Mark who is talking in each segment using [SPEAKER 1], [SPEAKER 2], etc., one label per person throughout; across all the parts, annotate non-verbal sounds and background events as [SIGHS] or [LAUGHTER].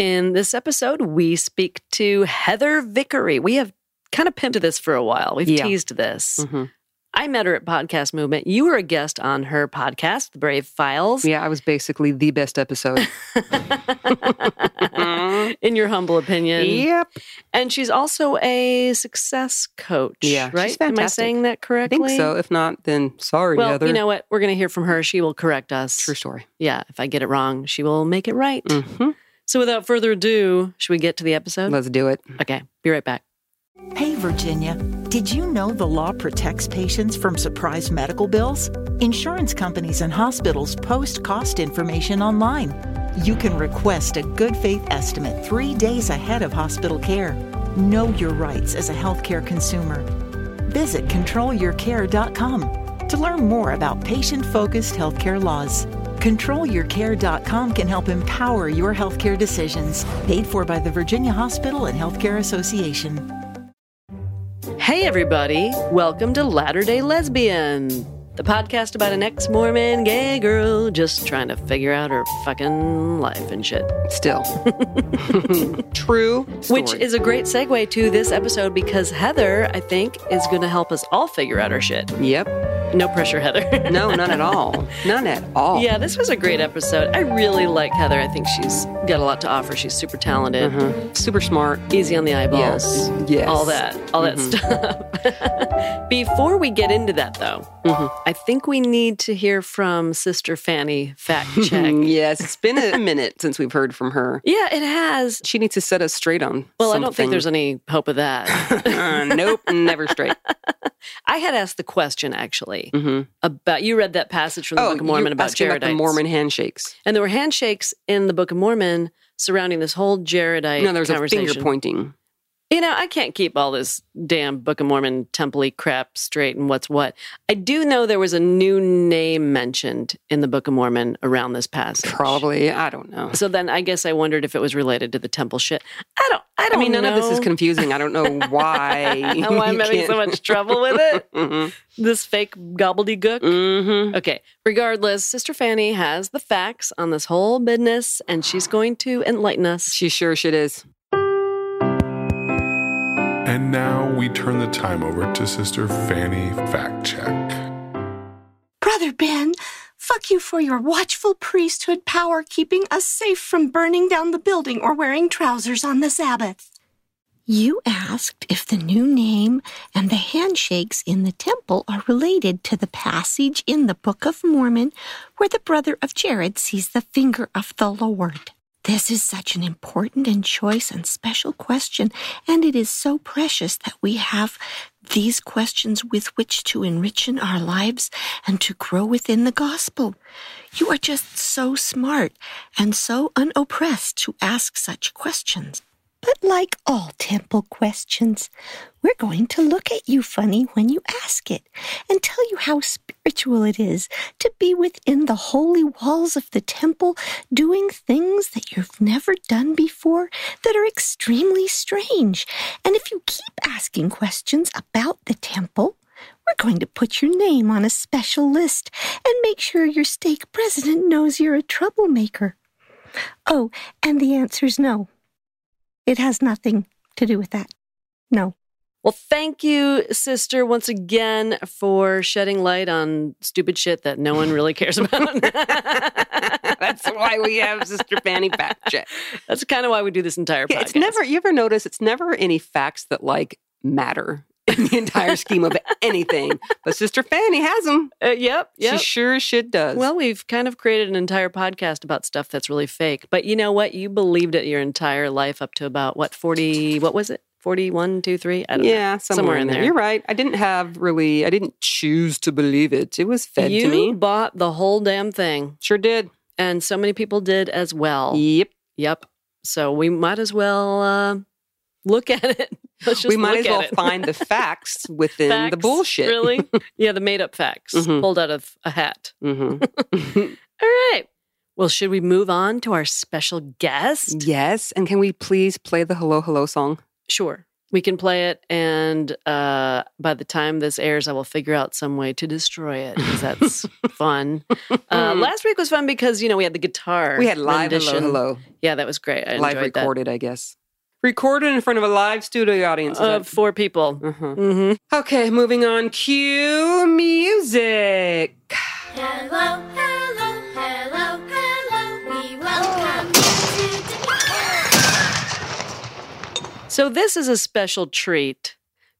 [SPEAKER 1] In this episode, we speak to Heather Vickery. We have kind of pimped this for a while. We've
[SPEAKER 2] Yeah.
[SPEAKER 1] teased this.
[SPEAKER 2] Mhm.
[SPEAKER 1] I met her at Podcast Movement. You were a guest on her podcast, The Brave Files.
[SPEAKER 2] Yeah, I was basically the best episode. [LAUGHS] [LAUGHS]
[SPEAKER 1] In your humble opinion.
[SPEAKER 2] yep.
[SPEAKER 1] And she's also a success coach.
[SPEAKER 2] Yeah,
[SPEAKER 1] right? Am I saying that correctly?
[SPEAKER 2] I think so. If not, then sorry,
[SPEAKER 1] Well,
[SPEAKER 2] Heather.
[SPEAKER 1] you know what? We're going to hear from her. She will correct us.
[SPEAKER 2] True story.
[SPEAKER 1] Yeah, if I get it wrong, she will make it right.
[SPEAKER 2] hmm
[SPEAKER 1] So without further ado, should we get to the episode?
[SPEAKER 2] Let's do it.
[SPEAKER 1] Okay, be right back.
[SPEAKER 3] Hey, Virginia, did you know the law protects patients from surprise medical bills? Insurance companies and hospitals post cost information online. You can request a good faith estimate three days ahead of hospital care. Know your rights as a healthcare consumer. Visit controlyourcare.com to learn more about patient focused healthcare laws. ControlYourCare.com can help empower your healthcare decisions. Paid for by the Virginia Hospital and Healthcare Association.
[SPEAKER 1] Hey, everybody. Welcome to Latter day Lesbian, the podcast about an ex Mormon gay girl just trying to figure out her fucking life and shit.
[SPEAKER 2] Still. [LAUGHS] True. Story.
[SPEAKER 1] Which is a great segue to this episode because Heather, I think, is going to help us all figure out our shit.
[SPEAKER 2] Yep.
[SPEAKER 1] No pressure, Heather. [LAUGHS]
[SPEAKER 2] No, none at all. None at all.
[SPEAKER 1] Yeah, this was a great episode. I really like Heather. I think she's got a lot to offer. She's super talented,
[SPEAKER 2] Mhm. Super smart.
[SPEAKER 1] easy on the eyeballs.
[SPEAKER 2] Yes. Yes.
[SPEAKER 1] All that, all that stuff. [LAUGHS] Before we get into that, though,
[SPEAKER 2] Mhm.
[SPEAKER 1] I think we need to hear from Sister Fanny fact [LAUGHS] check.
[SPEAKER 2] yes, it's been a [LAUGHS] minute since we've heard from her.
[SPEAKER 1] yeah, it has.
[SPEAKER 2] She needs to set us straight on.
[SPEAKER 1] Well, I don't think there's any hope of that. [LAUGHS]
[SPEAKER 2] Uh, nope, never straight.
[SPEAKER 1] I had asked the question actually
[SPEAKER 2] hmm
[SPEAKER 1] about you read that passage from the Book of Mormon about Jaredites.
[SPEAKER 2] about the Mormon handshakes.
[SPEAKER 1] and there were handshakes in the Book of Mormon surrounding this whole Jaredite
[SPEAKER 2] No, there's a finger pointing.
[SPEAKER 1] You know, I can't keep all this damn Book of Mormon temple crap straight and what's what. I do know there was a new name mentioned in the Book of Mormon around this passage.
[SPEAKER 2] Probably, I don't know.
[SPEAKER 1] So then I guess I wondered if it was related to the temple shit. I don't I don't I
[SPEAKER 2] mean, none of this is confusing. I don't know [LAUGHS] why. [LAUGHS]
[SPEAKER 1] why I'm having so much trouble with it. [LAUGHS]
[SPEAKER 2] hmm
[SPEAKER 1] This fake gobbledygook.
[SPEAKER 2] hmm
[SPEAKER 1] Okay. Regardless, Sister Fanny has the facts on this whole business and she's going to enlighten us.
[SPEAKER 2] She sure should is.
[SPEAKER 4] And now we turn the time over to Sister Fanny Fact Check.
[SPEAKER 5] Brother Ben, fuck you for your watchful priesthood power keeping us safe from burning down the building or wearing trousers on the Sabbath.
[SPEAKER 6] You asked if the new name and the handshakes in the temple are related to the passage in the Book of Mormon where the brother of Jared sees the finger of the Lord. This is such an important and choice and special question, and it is so precious that we have these questions with which to enrichen our lives and to grow within the gospel. You are just so smart and so unoppressed to ask such questions. But like all temple questions, we're going to look at you funny when you ask it and tell you how spiritual it is to be within the holy walls of the temple doing things that you've never done before that are extremely strange. And if you keep asking questions about the temple, we're going to put your name on a special list and make sure your stake president knows you're a troublemaker. Oh, and the answer's no. It has nothing to do with that. No.
[SPEAKER 1] Well, thank you, sister, once again for shedding light on stupid shit that no one really cares about. [LAUGHS]
[SPEAKER 2] That's why we have Sister Fanny fact check.
[SPEAKER 1] That's kind of why we do this entire
[SPEAKER 2] Yeah, it's never. You ever notice? It's never any facts that like matter in the entire [LAUGHS] scheme of anything. But Sister Fanny has them.
[SPEAKER 1] Uh, yep. Yep.
[SPEAKER 2] She sure as shit does.
[SPEAKER 1] well, we've kind of created an entire podcast about stuff that's really fake. But you know what? You believed it your entire life up to about what, 40, what was it? 41, 2, 3? I don't know.
[SPEAKER 2] yeah, somewhere, in there. You're right. I didn't have really. I didn't choose to believe it. It was fed
[SPEAKER 1] you
[SPEAKER 2] to me.
[SPEAKER 1] You bought the whole damn thing.
[SPEAKER 2] Sure did.
[SPEAKER 1] And so many people did as well.
[SPEAKER 2] Yep.
[SPEAKER 1] Yep. So we might as well uh, look at it. [LAUGHS]
[SPEAKER 2] We might as well find the facts [LAUGHS] within the bullshit.
[SPEAKER 1] Really? [LAUGHS] Yeah, the made up facts
[SPEAKER 2] Mhm.
[SPEAKER 1] pulled out of a hat.
[SPEAKER 2] hmm
[SPEAKER 1] All right. Well, should we move on to our special guest?
[SPEAKER 2] yes. And can we please play the hello hello song?
[SPEAKER 1] Sure. We can play it, and uh, by the time this airs, I will figure out some way to destroy it because that's fun. Uh, last week was fun because you know we had the guitar.
[SPEAKER 2] We had live hello,
[SPEAKER 1] rendition.
[SPEAKER 2] hello.
[SPEAKER 1] Yeah, that was great. I
[SPEAKER 2] live
[SPEAKER 1] enjoyed that.
[SPEAKER 2] recorded, I guess. Recorded in front of a live studio audience. is
[SPEAKER 1] Of
[SPEAKER 2] that-
[SPEAKER 1] four people.
[SPEAKER 2] Uh-huh.
[SPEAKER 1] hmm
[SPEAKER 2] Okay, moving on. Cue music.
[SPEAKER 7] Hello, hello, hello, hello. We welcome you to
[SPEAKER 1] So this is a special treat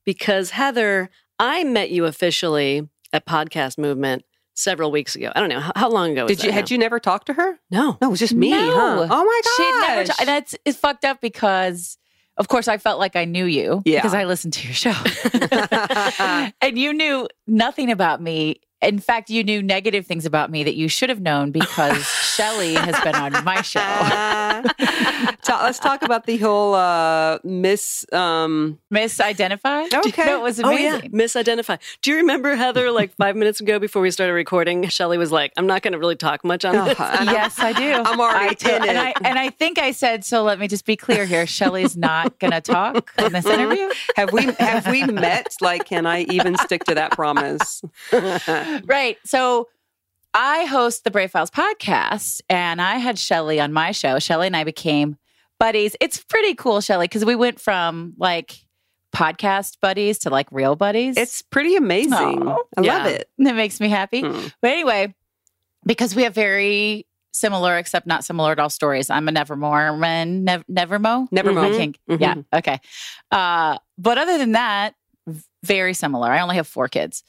[SPEAKER 1] because Heather, I met you officially at Podcast Movement several weeks ago. I don't know how, how long ago. Was
[SPEAKER 2] Did you had
[SPEAKER 1] now?
[SPEAKER 2] you never talked to her?
[SPEAKER 1] No.
[SPEAKER 2] No, it was just me.
[SPEAKER 8] No.
[SPEAKER 2] Huh? Oh my gosh.
[SPEAKER 8] She never. T- that's it's fucked up because, of course, I felt like I knew you
[SPEAKER 2] Yeah.
[SPEAKER 8] because I listened to your show, [LAUGHS] and you knew nothing about me. In fact, you knew negative things about me that you should have known because [LAUGHS] Shelly has been on my show. [LAUGHS]
[SPEAKER 2] Ta- let's talk about the whole uh, miss. Um,
[SPEAKER 8] Misidentified. [LAUGHS]
[SPEAKER 2] Okay.
[SPEAKER 8] no, it was
[SPEAKER 1] Oh yeah,
[SPEAKER 8] amazing.
[SPEAKER 1] misidentify. Do you remember Heather? Like five minutes ago, before we started recording, Shelly was like, "I'm not going to really talk much on this."
[SPEAKER 2] uh, and
[SPEAKER 8] Yes, I do.
[SPEAKER 2] I'm already
[SPEAKER 8] I do.
[SPEAKER 2] in
[SPEAKER 8] and. I and I think I said so. Let me just be clear here. Shelly's not going to talk in this interview.
[SPEAKER 2] have we have we met? Like, can I even stick to that promise? [LAUGHS]
[SPEAKER 8] right. So I host the Brave Files podcast, and I had Shelly on my show. Shelly and I became buddies. It's pretty cool, Shelly, because we went from like podcast buddies to like real buddies.
[SPEAKER 2] It's pretty amazing.
[SPEAKER 8] Oh,
[SPEAKER 2] I
[SPEAKER 1] yeah.
[SPEAKER 2] love it.
[SPEAKER 8] that makes me happy.
[SPEAKER 2] Hmm.
[SPEAKER 8] But anyway, because we have very similar, except not similar at all stories. I'm a Nevermore-man, Nev- Nevermo,
[SPEAKER 2] Nevermo.
[SPEAKER 8] I think.
[SPEAKER 2] Mhm.
[SPEAKER 8] Yeah. Okay. Uh, but other than that, very similar. I only have four kids.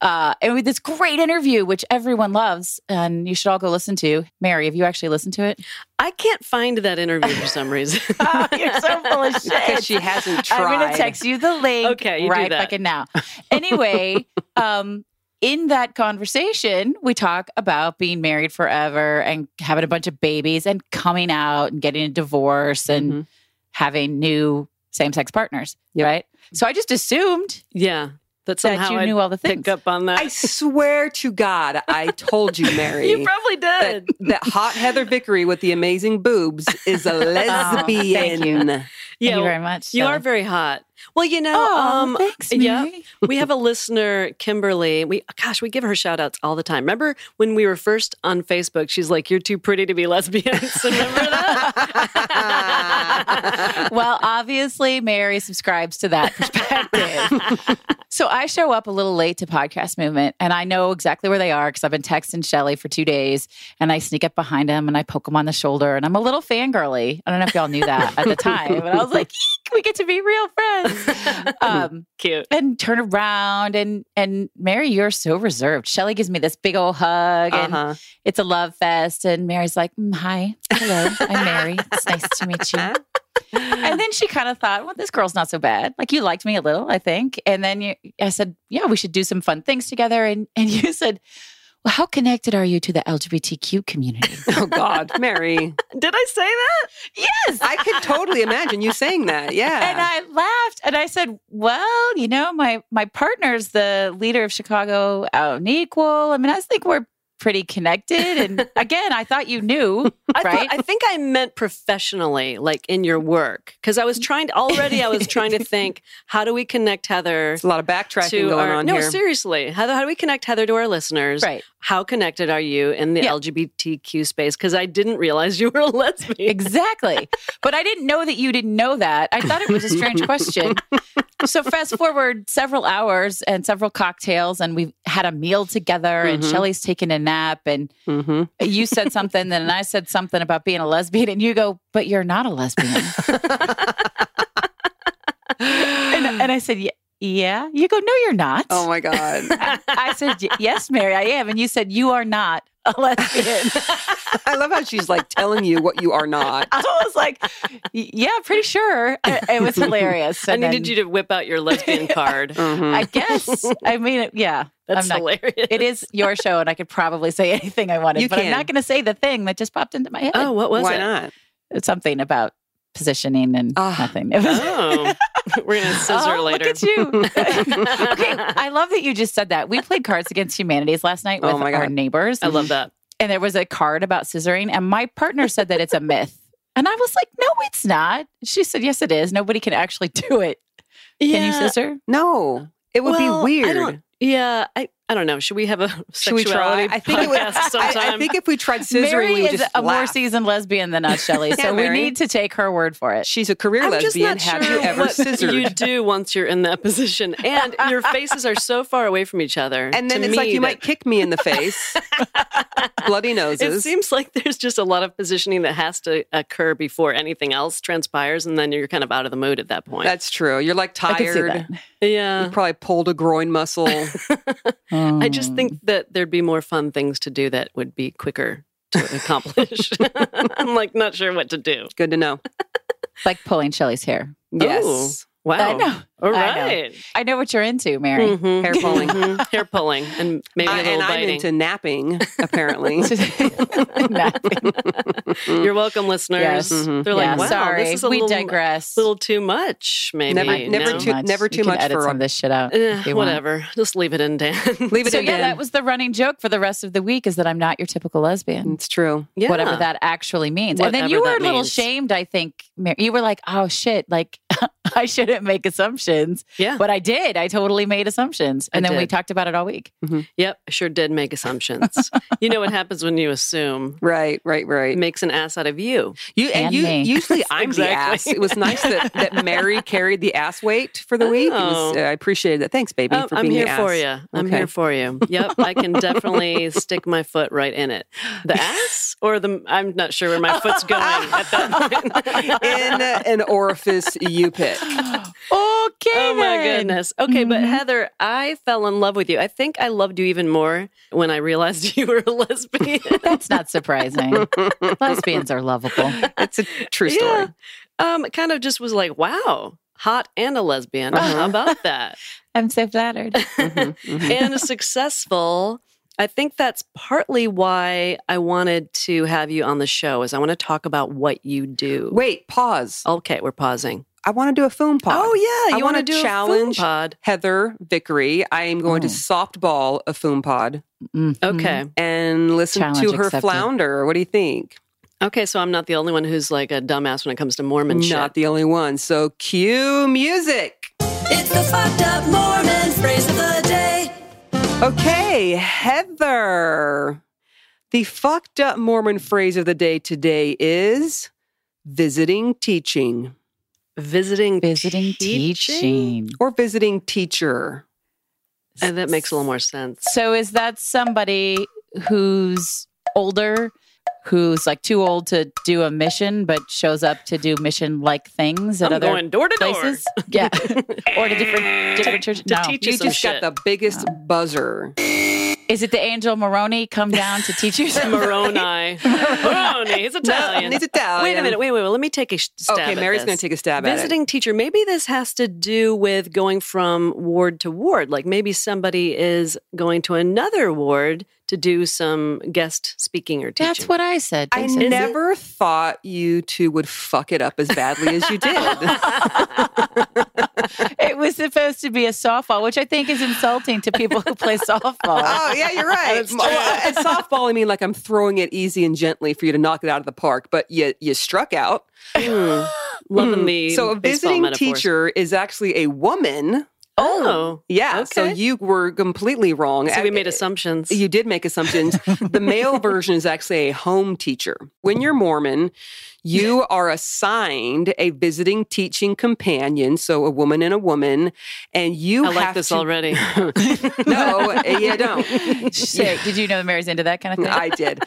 [SPEAKER 8] Uh, and with this great interview, which everyone loves, and you should all go listen to. Mary, have you actually listened to it?
[SPEAKER 1] I can't find that interview for some reason. [LAUGHS]
[SPEAKER 8] Oh, you're so full of [LAUGHS] shit.
[SPEAKER 2] Because she hasn't tried.
[SPEAKER 8] I'm going to text you the link
[SPEAKER 1] Okay, you
[SPEAKER 8] right fucking now. [LAUGHS] Anyway, um, in that conversation, we talk about being married forever and having a bunch of babies and coming out and getting a divorce and
[SPEAKER 2] Mhm.
[SPEAKER 8] having new same sex partners,
[SPEAKER 2] Yep.
[SPEAKER 8] right? So I just assumed
[SPEAKER 1] yeah, that somehow
[SPEAKER 8] that you
[SPEAKER 1] I'd
[SPEAKER 8] knew all the things.
[SPEAKER 1] pick up on that.
[SPEAKER 2] I swear to God, I told you, [LAUGHS] Mary.
[SPEAKER 1] you probably did.
[SPEAKER 2] that hot Heather Vickery with the amazing boobs is a [LAUGHS] oh, lesbian.
[SPEAKER 8] thank you.
[SPEAKER 1] yeah,
[SPEAKER 8] Thank you very much.
[SPEAKER 1] You
[SPEAKER 8] Shelley.
[SPEAKER 1] are very hot. Well, you know,
[SPEAKER 8] Oh,
[SPEAKER 1] um,
[SPEAKER 8] thanks,
[SPEAKER 1] yeah, [LAUGHS] we have a listener, Kimberly. We, gosh, we give her shout outs all the time. Remember when we were first on Facebook? She's like, "You're too pretty to be lesbians." [LAUGHS] Remember that? [LAUGHS]
[SPEAKER 8] well, obviously, Mary subscribes to that perspective. so I show up a little late to Podcast Movement, and I know exactly where they are because I've been texting Shelly for two days, and I sneak up behind him and I poke him on the shoulder, and I'm a little fangirly. I don't know if y'all knew that at the time, but I was like, "Eek, we get to be real friends. [LAUGHS] Um,
[SPEAKER 1] Cute.
[SPEAKER 8] and turn around and and Mary, you're so reserved. Shelly gives me this big old hug, and
[SPEAKER 2] Uh-huh.
[SPEAKER 8] it's a love fest. And Mary's like, "Mm, "Hi, hello, I'm Mary. It's nice to meet you." [LAUGHS] And then she kind of thought, well, this girl's not so bad. Like you liked me a little, I think. And then you, I said, yeah, we should do some fun things together. And and [LAUGHS] you said, well, how connected are you to the LGBTQ community? [LAUGHS]
[SPEAKER 2] Oh God, Mary. [LAUGHS]
[SPEAKER 1] Did I say that?
[SPEAKER 8] yes.
[SPEAKER 2] I could totally imagine you saying that. Yeah.
[SPEAKER 8] And I laughed and I said, "Well, you know, my my partner's the leader of Chicago Out and Equal. I mean, I think we're pretty connected." And [LAUGHS] again, I thought you knew,
[SPEAKER 1] I,
[SPEAKER 8] right?
[SPEAKER 1] thought, I think I meant professionally, like in your work, because I was trying to already. I was trying to [LAUGHS] think, how do we connect Heather
[SPEAKER 2] There's a lot of backtracking
[SPEAKER 1] to
[SPEAKER 2] going
[SPEAKER 1] our?
[SPEAKER 2] on
[SPEAKER 1] no,
[SPEAKER 2] here.
[SPEAKER 1] seriously, how, how do we connect Heather to our listeners?
[SPEAKER 8] right.
[SPEAKER 1] How connected are you in the
[SPEAKER 8] Yeah.
[SPEAKER 1] LGBTQ space? Because I didn't realize you were a lesbian.
[SPEAKER 8] Exactly. but I didn't know that you didn't know that. I thought it was a strange [LAUGHS] question. So fast forward several hours and several cocktails, and we've had a meal together. And
[SPEAKER 2] Mhm.
[SPEAKER 8] Shelly's taking a nap, and
[SPEAKER 2] hmm
[SPEAKER 8] you said [LAUGHS] something, then I said something about being a lesbian, and you go, "But you're not a lesbian." [LAUGHS] and, and I said, "Yeah." Yeah. You go, no, you're not.
[SPEAKER 2] Oh my God.
[SPEAKER 8] I, [LAUGHS] I said, yes, Mary, I am. And you said, you are not [LAUGHS] a lesbian. [LAUGHS]
[SPEAKER 2] I love how she's like telling you what you are not. [LAUGHS]
[SPEAKER 8] I was like, yeah, pretty sure. It, it was hilarious.
[SPEAKER 1] I
[SPEAKER 8] And
[SPEAKER 1] needed
[SPEAKER 8] then-
[SPEAKER 1] you to whip out your lesbian card.
[SPEAKER 2] Mhm.
[SPEAKER 8] I guess. I mean, yeah.
[SPEAKER 1] That's
[SPEAKER 8] I'm not,
[SPEAKER 1] hilarious.
[SPEAKER 8] It is your show, and I could probably say anything I wanted,
[SPEAKER 2] You
[SPEAKER 8] but I'm not going to say the thing that just popped into my head.
[SPEAKER 1] Oh, what was
[SPEAKER 2] Why
[SPEAKER 1] it?
[SPEAKER 2] not?
[SPEAKER 8] It's something about positioning and
[SPEAKER 2] Ah.
[SPEAKER 8] nothing. [LAUGHS] It was,
[SPEAKER 1] Oh, [LAUGHS] we're gonna scissor
[SPEAKER 8] Oh,
[SPEAKER 1] later.
[SPEAKER 8] Look at you. [LAUGHS] okay, I love that you just said that. We played Cards Against Humanities last night with
[SPEAKER 2] Oh my
[SPEAKER 8] our neighbors,
[SPEAKER 1] I love that.
[SPEAKER 8] and there was a card about scissoring, and my partner said that it's a myth, and I was like, "No, it's not." She said, "Yes, it is. Nobody can actually do it." Can you, scissor?
[SPEAKER 2] No, it would
[SPEAKER 1] Well,
[SPEAKER 2] be
[SPEAKER 1] I
[SPEAKER 2] weird.
[SPEAKER 1] don't- Yeah, I, I don't know. Should we have a [LAUGHS]
[SPEAKER 2] Should we try?
[SPEAKER 1] sexuality
[SPEAKER 2] I think it would.
[SPEAKER 1] podcast
[SPEAKER 2] I,
[SPEAKER 1] sometime?
[SPEAKER 2] I think if we tried scissoring,
[SPEAKER 8] Mary
[SPEAKER 2] we would
[SPEAKER 8] is
[SPEAKER 2] just
[SPEAKER 8] a more seasoned lesbian than us, Shelley. [LAUGHS]
[SPEAKER 2] Yeah,
[SPEAKER 8] So we need to take her word for it.
[SPEAKER 2] She's a career
[SPEAKER 1] I'm just
[SPEAKER 2] lesbian.
[SPEAKER 1] not
[SPEAKER 2] Have
[SPEAKER 1] sure
[SPEAKER 2] you ever scissored?
[SPEAKER 1] you do once you're in that position, and your [LAUGHS] faces are so far away from each other.
[SPEAKER 2] and then it's like you
[SPEAKER 1] that-
[SPEAKER 2] might kick me in the face. Bloody noses.
[SPEAKER 1] It seems like there's just a lot of positioning that has to occur before anything else transpires, and then you're kind of out of the mood at that point.
[SPEAKER 2] That's true. You're like
[SPEAKER 8] I can see
[SPEAKER 2] tired.
[SPEAKER 8] that.
[SPEAKER 1] yeah.
[SPEAKER 2] You probably pulled a groin muscle.
[SPEAKER 1] Oh, I just
[SPEAKER 2] Mm.
[SPEAKER 1] think that there'd be more fun things to do that would be quicker to accomplish. [LAUGHS] I'm like not sure what to do.
[SPEAKER 2] Good to know. [LAUGHS]
[SPEAKER 8] like pulling Shelley's hair.
[SPEAKER 2] Yes.
[SPEAKER 1] Wow.
[SPEAKER 8] I know.
[SPEAKER 1] All
[SPEAKER 8] I know. I know what you're into, Mary.
[SPEAKER 1] Mhm.
[SPEAKER 2] Hair pulling.
[SPEAKER 1] Mhm. [LAUGHS] Hair pulling, and maybe a
[SPEAKER 2] I,
[SPEAKER 1] little
[SPEAKER 2] and I'm into napping, [LAUGHS] apparently. [LAUGHS]
[SPEAKER 8] Napping.
[SPEAKER 1] You're welcome, listeners.
[SPEAKER 8] Yes.
[SPEAKER 2] Mhm.
[SPEAKER 1] They're
[SPEAKER 8] yeah,
[SPEAKER 1] like, wow,
[SPEAKER 8] sorry.
[SPEAKER 1] this is a
[SPEAKER 8] we
[SPEAKER 1] little,
[SPEAKER 8] digress.
[SPEAKER 1] little too much, maybe.
[SPEAKER 2] Never- never
[SPEAKER 1] no?
[SPEAKER 2] too- never
[SPEAKER 8] You
[SPEAKER 2] too
[SPEAKER 8] can
[SPEAKER 2] much
[SPEAKER 8] edit
[SPEAKER 2] for
[SPEAKER 8] some of this shit out. If you want.
[SPEAKER 1] whatever. Just leave it in, Dan.
[SPEAKER 2] Leave it in.
[SPEAKER 8] So
[SPEAKER 2] in.
[SPEAKER 8] yeah,
[SPEAKER 2] Dan.
[SPEAKER 8] that was the running joke for the rest of the week is that I'm not your typical lesbian.
[SPEAKER 2] It's true.
[SPEAKER 1] yeah.
[SPEAKER 8] Whatever that actually means. and then you were a little
[SPEAKER 1] means.
[SPEAKER 8] shamed, I think. Mary. You were like, oh shit, like [LAUGHS] I shouldn't make assumptions.
[SPEAKER 1] Yeah.
[SPEAKER 8] But I did. I totally made assumptions. And
[SPEAKER 1] I
[SPEAKER 8] then we talked about it all week.
[SPEAKER 1] Yep. I sure did make assumptions. [LAUGHS] you know what happens when you assume.
[SPEAKER 2] Right, right, right.
[SPEAKER 1] It makes an ass out of you.
[SPEAKER 2] You and,
[SPEAKER 8] And
[SPEAKER 2] you
[SPEAKER 8] me.
[SPEAKER 2] usually [LAUGHS] I'm
[SPEAKER 1] Exactly.
[SPEAKER 2] the ass. It was nice that, that Mary carried the ass weight for the week. It was,
[SPEAKER 1] Oh.
[SPEAKER 2] uh, I appreciated that. Thanks, baby,
[SPEAKER 1] Oh,
[SPEAKER 2] for
[SPEAKER 1] I'm
[SPEAKER 2] being
[SPEAKER 1] here
[SPEAKER 2] the ass.
[SPEAKER 1] for you. I'm
[SPEAKER 2] Okay.
[SPEAKER 1] here for you. Yep. I can definitely stick my foot right in it. The ass or the, I'm not sure where my foot's going at that point.
[SPEAKER 2] In an orifice you pick. [LAUGHS]
[SPEAKER 8] Okay.
[SPEAKER 1] Oh my
[SPEAKER 8] then.
[SPEAKER 1] goodness. Okay, but
[SPEAKER 8] Mhm.
[SPEAKER 1] Heather, I fell in love with you. I think I loved you even more when I realized [LAUGHS] you were a lesbian. [LAUGHS]
[SPEAKER 8] That's not surprising. Lesbians are lovable.
[SPEAKER 2] It's a true story.
[SPEAKER 1] Yeah. Um, kind of just was like, wow, hot and a lesbian.
[SPEAKER 2] Uh-huh.
[SPEAKER 1] How about that?
[SPEAKER 8] I'm so flattered.
[SPEAKER 2] Mhm, mhm.
[SPEAKER 1] and successful. I think that's partly why I wanted to have you on the show is I want to talk about what you do.
[SPEAKER 2] Wait, pause.
[SPEAKER 1] Okay, we're pausing.
[SPEAKER 2] I want to do a foam pod.
[SPEAKER 1] Oh yeah, you want to do
[SPEAKER 2] challenge
[SPEAKER 1] a food pod?
[SPEAKER 2] Heather Vickery. I am going to
[SPEAKER 8] Oh.
[SPEAKER 2] softball a foam pod
[SPEAKER 8] Mhm.
[SPEAKER 1] Okay.
[SPEAKER 2] and listen
[SPEAKER 8] Challenge
[SPEAKER 2] to her
[SPEAKER 8] accepted.
[SPEAKER 2] flounder. What do you think?
[SPEAKER 1] Okay, so I'm not the only one who's like a dumbass when it comes to Mormon shit.
[SPEAKER 2] Not the only one. So cue music.
[SPEAKER 1] It's the fucked up Mormon phrase of the day.
[SPEAKER 2] Okay, Heather. The fucked up Mormon phrase of the day today is visiting teaching
[SPEAKER 1] Visiting,
[SPEAKER 8] Visiting teaching.
[SPEAKER 2] or visiting teacher.
[SPEAKER 1] And that makes a little more sense.
[SPEAKER 8] So is that somebody who's older, who's like too old to do a mission, but shows up to do mission like things at
[SPEAKER 1] I'm
[SPEAKER 8] other
[SPEAKER 1] going door to door.
[SPEAKER 8] places? Yeah. [LAUGHS] or to different different churches. [LAUGHS]
[SPEAKER 1] To
[SPEAKER 8] No.
[SPEAKER 1] teach
[SPEAKER 2] You just got the biggest uh. buzzer.
[SPEAKER 8] Is it the angel Moroni come down to teach you [LAUGHS] something?
[SPEAKER 1] Moroni. [LAUGHS] Moroni. He's Italian.
[SPEAKER 2] he's Italian.
[SPEAKER 1] Wait a minute. Wait, wait, wait. Let me take a sh- stab
[SPEAKER 2] Okay,
[SPEAKER 1] at
[SPEAKER 2] Mary's going to take a stab at it.
[SPEAKER 8] Visiting
[SPEAKER 1] Visiting teacher. Maybe this has to do with going from ward to ward. Like maybe somebody is going to another ward to do some guest speaking or teaching.
[SPEAKER 8] That's what I said.
[SPEAKER 2] I
[SPEAKER 8] They said-
[SPEAKER 2] never thought you two would fuck it up as badly as you did. [LAUGHS] [LAUGHS]
[SPEAKER 8] it was supposed to be a softball, which I think is insulting to people who play softball. [LAUGHS]
[SPEAKER 2] oh, yeah, you're right.
[SPEAKER 1] That's
[SPEAKER 2] Well, at softball, I mean, like I'm throwing it easy and gently for you to knock it out of the park, but you you struck out.
[SPEAKER 1] Hmm. Loving the
[SPEAKER 2] so a visiting
[SPEAKER 1] metaphors.
[SPEAKER 2] teacher is actually a woman.
[SPEAKER 1] Oh,
[SPEAKER 2] Yeah, so you were completely wrong.
[SPEAKER 1] so we made assumptions.
[SPEAKER 2] You did make assumptions. the male [LAUGHS] version is actually a home teacher. When you're Mormon, you are assigned a visiting teaching companion, so a woman and a woman, and you
[SPEAKER 1] I like this
[SPEAKER 2] to-
[SPEAKER 1] already. [LAUGHS]
[SPEAKER 2] no, [LAUGHS] you don't.
[SPEAKER 8] Sick. Did you know that Mary's into that kind of thing?
[SPEAKER 2] I did.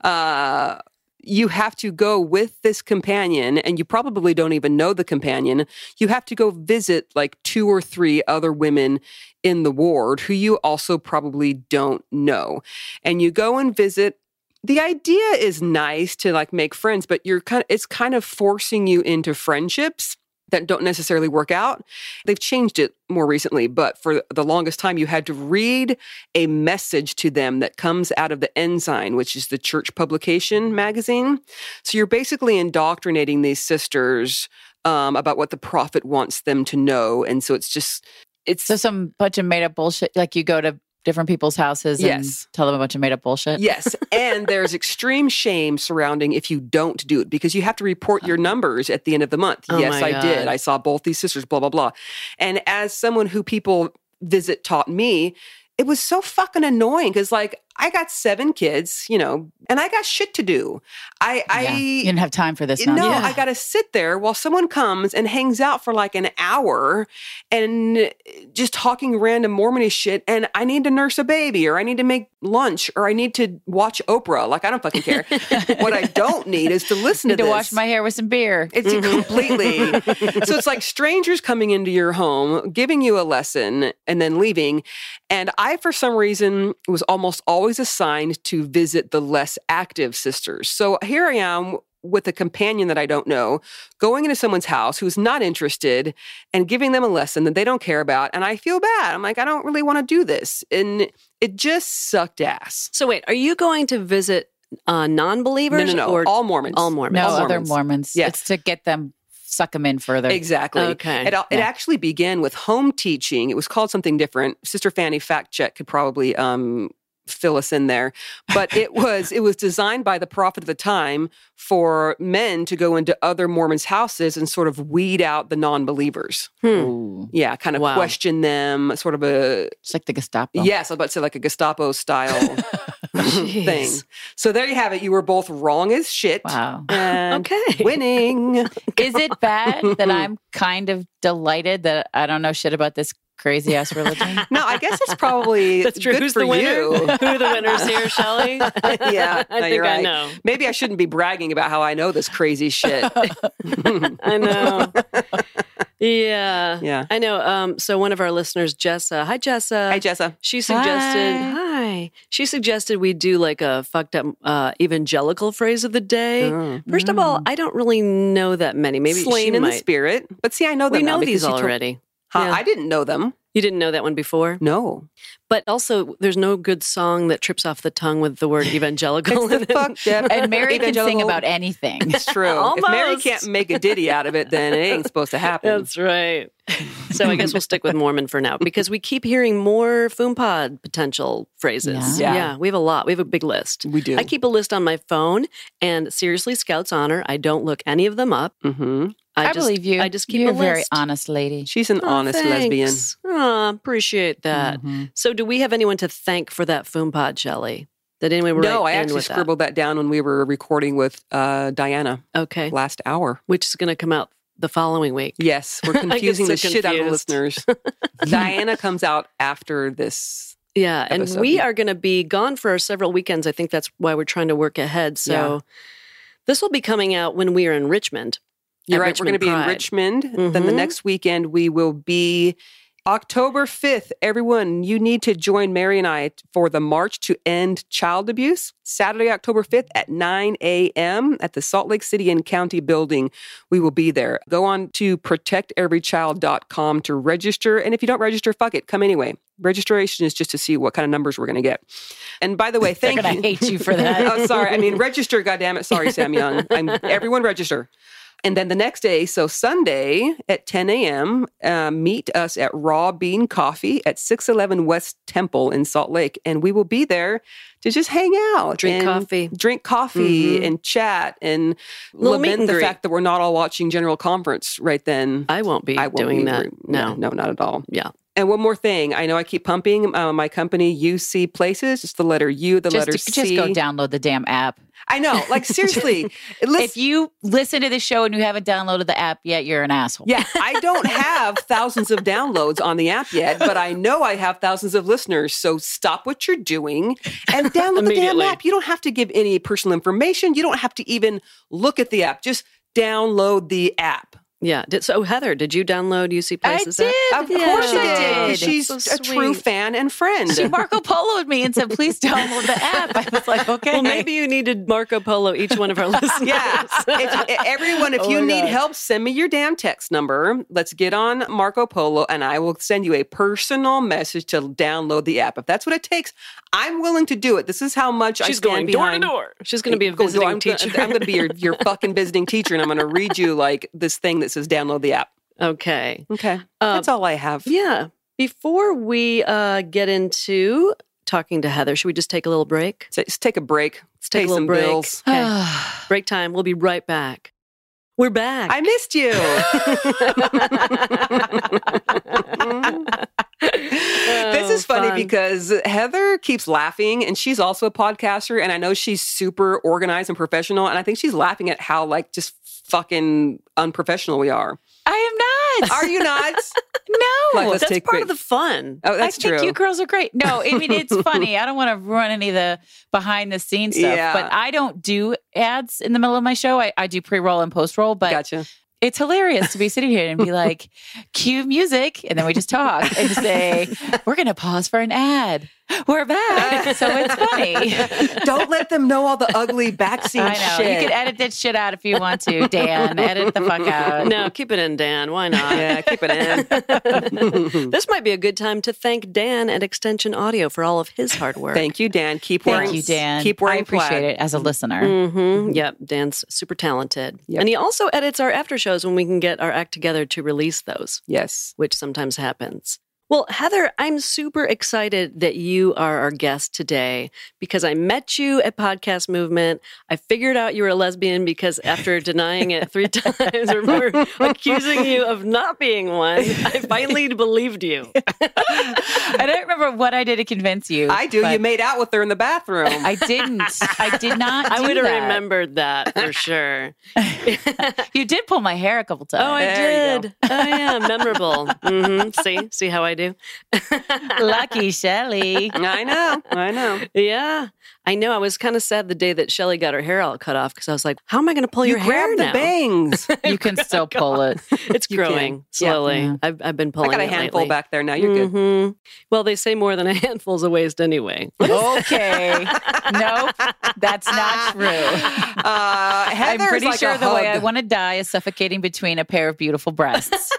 [SPEAKER 2] Uh, you have to go with this companion, and you probably don't even know the companion. You have to go visit like two or three other women in the ward who you also probably don't know. And you go and visit. The idea is nice to like make friends, but you're kind of, it's kind of forcing you into friendships that don't necessarily work out. They've changed it more recently, but for the longest time, you had to read a message to them that comes out of the Ensign, which is the church publication magazine. So you're basically indoctrinating these sisters um, about what the prophet wants them to know. And so it's just, it's
[SPEAKER 8] So some bunch of made up bullshit. Like you go to different people's houses and
[SPEAKER 2] Yes.
[SPEAKER 8] tell them a bunch of made up bullshit?
[SPEAKER 2] Yes. [LAUGHS] And there's extreme shame surrounding if you don't do it because you have to report your oh. numbers at the end of the month.
[SPEAKER 1] Oh
[SPEAKER 2] yes, I did. I saw both these sisters, blah, blah, blah. And as someone who people visit taught me, it was so fucking annoying because, like, I got seven kids, you know, and I got shit to do. I, I,
[SPEAKER 8] Yeah. You didn't have time for this.
[SPEAKER 2] no,
[SPEAKER 8] nonsense.
[SPEAKER 2] I [LAUGHS] got to sit there while someone comes and hangs out for like an hour and just talking random Mormonish shit. And I need to nurse a baby, or I need to make lunch, or I need to watch Oprah. Like I don't fucking care. what I don't [LAUGHS] need is to listen
[SPEAKER 8] Need
[SPEAKER 2] to
[SPEAKER 8] to wash my hair with some beer.
[SPEAKER 2] It's mm-hmm. completely. [LAUGHS] so it's like strangers coming into your home, giving you a lesson, and then leaving. And I, for some reason, was almost always assigned to visit the less active sisters. So here I am with a companion that I don't know, going into someone's house who's not interested and giving them a lesson that they don't care about. And I feel bad. I'm like, I don't really want to do this. And it just sucked ass.
[SPEAKER 1] So wait, are you going to visit uh, non-believers
[SPEAKER 2] No, no, no.
[SPEAKER 1] or
[SPEAKER 2] all Mormons.
[SPEAKER 1] all Mormons?
[SPEAKER 8] no
[SPEAKER 2] all
[SPEAKER 8] other
[SPEAKER 2] Mormons.
[SPEAKER 8] Mormons.
[SPEAKER 2] Yes.
[SPEAKER 8] It's to get them, suck them in further.
[SPEAKER 2] Exactly.
[SPEAKER 1] Okay.
[SPEAKER 2] It, it
[SPEAKER 8] Yeah.
[SPEAKER 2] actually began with home teaching. It was called something different. Sister Fanny fact check could probably um, fill us in there, but it [LAUGHS] was it was designed by the prophet of the time for men to go into other Mormons' houses and sort of weed out the non-believers.
[SPEAKER 1] Hmm.
[SPEAKER 2] Yeah, kind of
[SPEAKER 1] Wow.
[SPEAKER 2] question them, sort of a
[SPEAKER 8] It's like the Gestapo.
[SPEAKER 2] yes, I was about to say like a Gestapo style [LAUGHS] thing. So there you have it. You were both wrong as shit.
[SPEAKER 8] Wow.
[SPEAKER 2] And [LAUGHS]
[SPEAKER 1] Okay.
[SPEAKER 2] winning.
[SPEAKER 8] Is it bad that I'm kind of delighted that I don't know shit about this crazy ass religion? [LAUGHS]
[SPEAKER 2] No, I guess it's probably [LAUGHS]
[SPEAKER 1] That's true.
[SPEAKER 2] good
[SPEAKER 1] Who's
[SPEAKER 2] for
[SPEAKER 1] the winner?
[SPEAKER 2] you. [LAUGHS]
[SPEAKER 1] Who are the winners here, Shelley?
[SPEAKER 2] yeah,
[SPEAKER 1] I
[SPEAKER 2] no,
[SPEAKER 1] think
[SPEAKER 2] you're
[SPEAKER 1] I know.
[SPEAKER 2] Maybe I shouldn't be bragging about how I know this crazy shit.
[SPEAKER 1] I know. Yeah.
[SPEAKER 2] Yeah.
[SPEAKER 1] I know. Um, so one of our listeners, Jessa. Hi, Jessa.
[SPEAKER 2] Hi, Jessa.
[SPEAKER 1] She suggested, hi. She suggested we do like a fucked up uh, evangelical phrase of the day.
[SPEAKER 2] Oh.
[SPEAKER 1] First of all, I don't really know that many. Maybe
[SPEAKER 2] Slain
[SPEAKER 1] she
[SPEAKER 2] in the spirit. But see, I know them
[SPEAKER 1] We
[SPEAKER 2] now
[SPEAKER 1] know
[SPEAKER 2] because
[SPEAKER 1] these
[SPEAKER 2] you told-
[SPEAKER 1] already.
[SPEAKER 2] Huh,
[SPEAKER 1] Yeah.
[SPEAKER 2] I didn't know them.
[SPEAKER 1] You didn't know that one before,
[SPEAKER 2] No.
[SPEAKER 1] but also there's no good song that trips off the tongue with the word [LAUGHS] evangelical.
[SPEAKER 2] It's the fucked up.
[SPEAKER 8] And Mary can sing about anything.
[SPEAKER 2] It's true. [LAUGHS] If Mary can't make a ditty out of it, then it ain't supposed to happen.
[SPEAKER 1] That's right. So I guess we'll stick with Mormon for now because we keep hearing more FoomPod potential phrases.
[SPEAKER 2] Yeah.
[SPEAKER 1] Yeah. we have a lot. We have a big list.
[SPEAKER 2] we do.
[SPEAKER 1] I keep a list on my phone, and seriously, Scout's honor, I don't look any of them up.
[SPEAKER 2] hmm
[SPEAKER 8] I,
[SPEAKER 1] just,
[SPEAKER 8] believe you.
[SPEAKER 1] I just keep
[SPEAKER 8] You're
[SPEAKER 1] a
[SPEAKER 8] a very
[SPEAKER 1] list.
[SPEAKER 8] honest lady.
[SPEAKER 2] She's an
[SPEAKER 1] Oh,
[SPEAKER 2] honest lesbian.
[SPEAKER 1] thanks. Aw, appreciate that.
[SPEAKER 8] Mhm.
[SPEAKER 1] So, do we have anyone to thank for that FoomPod, Shelley? Did anyone
[SPEAKER 2] No,
[SPEAKER 1] write
[SPEAKER 2] I actually
[SPEAKER 1] with that?
[SPEAKER 2] scribbled that. down when we were recording with uh, Diana
[SPEAKER 1] Okay,
[SPEAKER 2] last hour.
[SPEAKER 1] which is going to come out the following week.
[SPEAKER 2] Yes, we're [LAUGHS] confusing
[SPEAKER 1] so
[SPEAKER 2] the shit out of listeners. [LAUGHS] Diana comes out after this.
[SPEAKER 1] Yeah, and
[SPEAKER 2] episode.
[SPEAKER 1] we are going to be gone for several weekends. I think that's why we're trying to work ahead. So
[SPEAKER 2] Yeah.
[SPEAKER 1] this will be coming out when we are in Richmond.
[SPEAKER 2] Right. We're going to be in. Richmond. Then the
[SPEAKER 1] Mhm.
[SPEAKER 2] next weekend we will be October 5th. Everyone, you need to join Mary and I for the March to End Child Abuse. Saturday, October 5th at 9 a.m. at the Salt Lake City and County building. We will be there. Go on to protecteverychild.com to register. And if you don't register, fuck it. Come anyway. Registration is just to see what kind of numbers we're going to get. And by the way, thank you.
[SPEAKER 8] hate you for that. [LAUGHS]
[SPEAKER 2] oh, sorry. I mean, [LAUGHS] register. Goddamn it. Sorry, Sam Young. I'm everyone register. And then the next day, so Sunday at 10 a.m., uh, meet us at Raw Bean Coffee at 611 West Temple in Salt Lake. And we will be there to just hang out,
[SPEAKER 1] Drink coffee.
[SPEAKER 2] drink coffee,
[SPEAKER 1] Mhm.
[SPEAKER 2] and chat, and
[SPEAKER 1] Little
[SPEAKER 2] lament
[SPEAKER 1] and
[SPEAKER 2] the fact that we're not all watching General Conference right then.
[SPEAKER 1] I won't be
[SPEAKER 2] I won't
[SPEAKER 1] doing
[SPEAKER 2] be
[SPEAKER 1] that. No.
[SPEAKER 2] no, not at all.
[SPEAKER 1] Yeah.
[SPEAKER 2] And one more thing, I know I keep pumping uh, my company UC Places. It's the letter U, the
[SPEAKER 8] just,
[SPEAKER 2] letter C.
[SPEAKER 8] just go download the damn app.
[SPEAKER 2] I know, like [LAUGHS] seriously. listen-
[SPEAKER 8] If you listen to the show and you haven't downloaded the app yet, you're an asshole.
[SPEAKER 2] Yeah, I don't have [LAUGHS] thousands of downloads on the app yet, but I know I have thousands of listeners. So stop what you're doing and [LAUGHS] download the damn app. You don't have to give any personal information. You don't have to even look at the app. Just download the app.
[SPEAKER 1] Yeah. Did, so, Heather, did you download UC Places?
[SPEAKER 8] I did.
[SPEAKER 2] Of
[SPEAKER 8] Yeah.
[SPEAKER 2] course you
[SPEAKER 8] I
[SPEAKER 2] did.
[SPEAKER 8] did.
[SPEAKER 2] She's
[SPEAKER 1] So
[SPEAKER 2] a true fan and friend.
[SPEAKER 8] She Marco Poloed me and said, please [LAUGHS] download the app. I was like, okay.
[SPEAKER 1] Well, maybe you needed Marco Polo each one of our [LAUGHS] listeners.
[SPEAKER 2] Yeah. If, everyone, if
[SPEAKER 1] Oh
[SPEAKER 2] you need
[SPEAKER 1] God.
[SPEAKER 2] help, send me your damn text number. Let's get on Marco Polo and I will send you a personal message to download the app. If that's what it takes, I'm willing to do it. This is how much I
[SPEAKER 1] She's
[SPEAKER 2] stand
[SPEAKER 1] going door to
[SPEAKER 2] behind.
[SPEAKER 1] door. She's going to be a visiting
[SPEAKER 2] I'm, gonna-
[SPEAKER 1] teacher.
[SPEAKER 2] I'm going to be your, your [LAUGHS] fucking visiting teacher and I'm going to read you like this thing that says download the app.
[SPEAKER 1] okay.
[SPEAKER 2] Okay.
[SPEAKER 1] Uh,
[SPEAKER 2] That's all I have.
[SPEAKER 1] Yeah. Before we uh, get into talking to Heather, should we just take a little break?
[SPEAKER 2] So let's take a break. Let's
[SPEAKER 1] take a little
[SPEAKER 2] some
[SPEAKER 1] break.
[SPEAKER 2] bills.
[SPEAKER 1] Okay. [SIGHS] break time. We'll be right back. We're back.
[SPEAKER 2] I missed you. [LAUGHS] [LAUGHS] this is funny
[SPEAKER 1] fun.
[SPEAKER 2] because Heather keeps laughing and she's also a podcaster and I know she's super organized and professional and I think she's laughing at how like just fucking unprofessional we are.
[SPEAKER 8] I am not.
[SPEAKER 2] Are you not? [LAUGHS]
[SPEAKER 8] no.
[SPEAKER 2] Like,
[SPEAKER 1] That's part
[SPEAKER 2] quick-
[SPEAKER 1] of the fun.
[SPEAKER 2] Oh, that's
[SPEAKER 8] I think
[SPEAKER 2] true.
[SPEAKER 8] you girls are great. No, I mean it's [LAUGHS] funny. I don't want to ruin any of the behind the scenes stuff,
[SPEAKER 2] Yeah.
[SPEAKER 8] but I don't do ads in the middle of my show. I, I do pre roll and post roll, but
[SPEAKER 2] gotcha.
[SPEAKER 8] It's hilarious to be sitting here and be [LAUGHS] like, cue music, and then we just talk and say, we're going to pause for an ad. We're back, [LAUGHS] so it's funny. [LAUGHS]
[SPEAKER 2] Don't let them know all the ugly backseat
[SPEAKER 8] I
[SPEAKER 2] shit.
[SPEAKER 8] you can edit that shit out if you want to, Dan. Edit the fuck out.
[SPEAKER 1] No, keep it in, Dan. Why not?
[SPEAKER 2] yeah, keep it in. [LAUGHS]
[SPEAKER 1] this might be a good time to thank Dan at Extension Audio for all of his hard work.
[SPEAKER 2] Thank you, Dan. Keep working.
[SPEAKER 8] Thank
[SPEAKER 2] wearing
[SPEAKER 8] you, Dan.
[SPEAKER 2] Keep wearing
[SPEAKER 8] I appreciate
[SPEAKER 2] plaid.
[SPEAKER 8] it as a listener.
[SPEAKER 1] Mm-hmm. Yep, Dan's super talented.
[SPEAKER 2] Yep.
[SPEAKER 1] And he also edits our after shows when we can get our act together to release those,
[SPEAKER 2] Yes.
[SPEAKER 1] which sometimes happens. Well, Heather, I'm super excited that you are our guest today because I met you at Podcast Movement. I figured out you were a lesbian because after denying it three [LAUGHS] times or more, accusing you of not being one, I finally [LAUGHS] believed you.
[SPEAKER 8] I don't remember what I did to convince you.
[SPEAKER 2] I do. You made out with her in the bathroom.
[SPEAKER 8] I didn't. I did not. [LAUGHS]
[SPEAKER 1] I would have remembered that for sure.
[SPEAKER 8] You did pull my hair a couple times.
[SPEAKER 1] Oh, I
[SPEAKER 2] There
[SPEAKER 1] did. Oh, yeah, memorable. hmm See, see how I do.
[SPEAKER 8] Lucky [LAUGHS] Shelly.
[SPEAKER 2] I know. I know.
[SPEAKER 1] Yeah, I know. I was kind of sad the day that Shelly got her hair all cut off because I was like, "How am I going to pull
[SPEAKER 2] You
[SPEAKER 1] your hair
[SPEAKER 2] the
[SPEAKER 1] now?"
[SPEAKER 2] bangs. [LAUGHS]
[SPEAKER 8] You can still [LAUGHS] pull it.
[SPEAKER 1] It's growing slowly.
[SPEAKER 8] Yeah.
[SPEAKER 1] I've, I've been
[SPEAKER 2] I
[SPEAKER 1] pulling.
[SPEAKER 2] got a handful
[SPEAKER 1] lately.
[SPEAKER 2] back there now. You're good.
[SPEAKER 1] Mhm. Well, they say more than a handful's a waste anyway.
[SPEAKER 8] Okay. nope. That's not true.
[SPEAKER 2] Uh,
[SPEAKER 8] I'm pretty
[SPEAKER 2] like
[SPEAKER 8] sure the way I want to die is suffocating between a pair of beautiful breasts.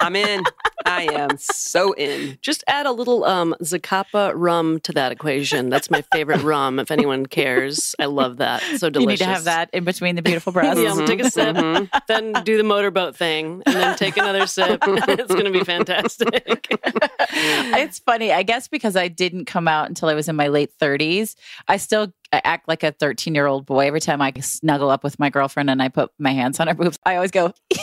[SPEAKER 2] I'm in. I am so in.
[SPEAKER 1] Just add a little um, Zacapa rum to that equation. That's my favorite rum. If anyone cares, I love that. So delicious.
[SPEAKER 8] you need to have that in between the beautiful breasts.
[SPEAKER 1] Yeah, take a sip,
[SPEAKER 2] Mhm.
[SPEAKER 1] then do the motorboat thing, and then take another sip. [LAUGHS] it's going to be fantastic. [LAUGHS]
[SPEAKER 8] it's funny. I guess because I didn't come out until I was in my late 30s, I still I act like a 13 year old boy every time I snuggle up with my girlfriend and I put my hands on her boobs. I always go, [LAUGHS]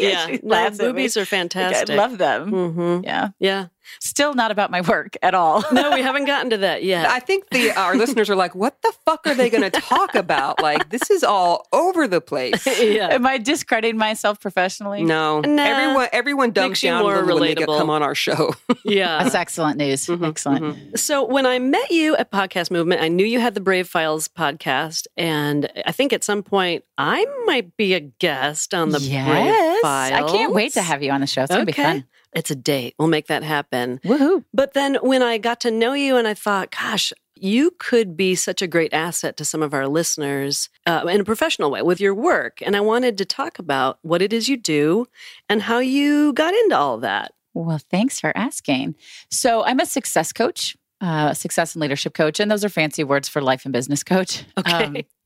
[SPEAKER 1] yeah, [LAUGHS]
[SPEAKER 8] She
[SPEAKER 1] no,
[SPEAKER 8] laughs at me.
[SPEAKER 1] are fantastic.
[SPEAKER 8] I love them.
[SPEAKER 1] hmm
[SPEAKER 8] Yeah.
[SPEAKER 1] Yeah.
[SPEAKER 8] Still not about my work at all. [LAUGHS]
[SPEAKER 1] No, we haven't gotten to that yet.
[SPEAKER 2] I think the our listeners are like, "What the fuck are they going to talk about? Like, this is all over the place." [LAUGHS]
[SPEAKER 1] yeah.
[SPEAKER 8] Am I discrediting myself professionally?
[SPEAKER 2] No,
[SPEAKER 1] Nah.
[SPEAKER 2] everyone everyone dumbs
[SPEAKER 1] you
[SPEAKER 2] down a
[SPEAKER 1] more
[SPEAKER 2] little when they get, come on our show. [LAUGHS]
[SPEAKER 1] Yeah.
[SPEAKER 8] That's excellent news.
[SPEAKER 2] Mhm,
[SPEAKER 8] Excellent.
[SPEAKER 1] So when I met you at Podcast Movement, I knew you had the Brave Files podcast, and I think at some point I might be a guest on the Brave Files.
[SPEAKER 8] I can't wait to have you on the show. It's going to be fun.
[SPEAKER 1] It's a date. We'll make that happen.
[SPEAKER 8] Woohoo.
[SPEAKER 1] But then when I got to know you and I thought, gosh, you could be such a great asset to some of our listeners uh, in a professional way with your work. And I wanted to talk about what it is you do and how you got into all of that.
[SPEAKER 8] Well, thanks for asking. So, I'm a success coach, uh, success and leadership coach, and those are fancy words for life and business coach.
[SPEAKER 1] Okay. [LAUGHS]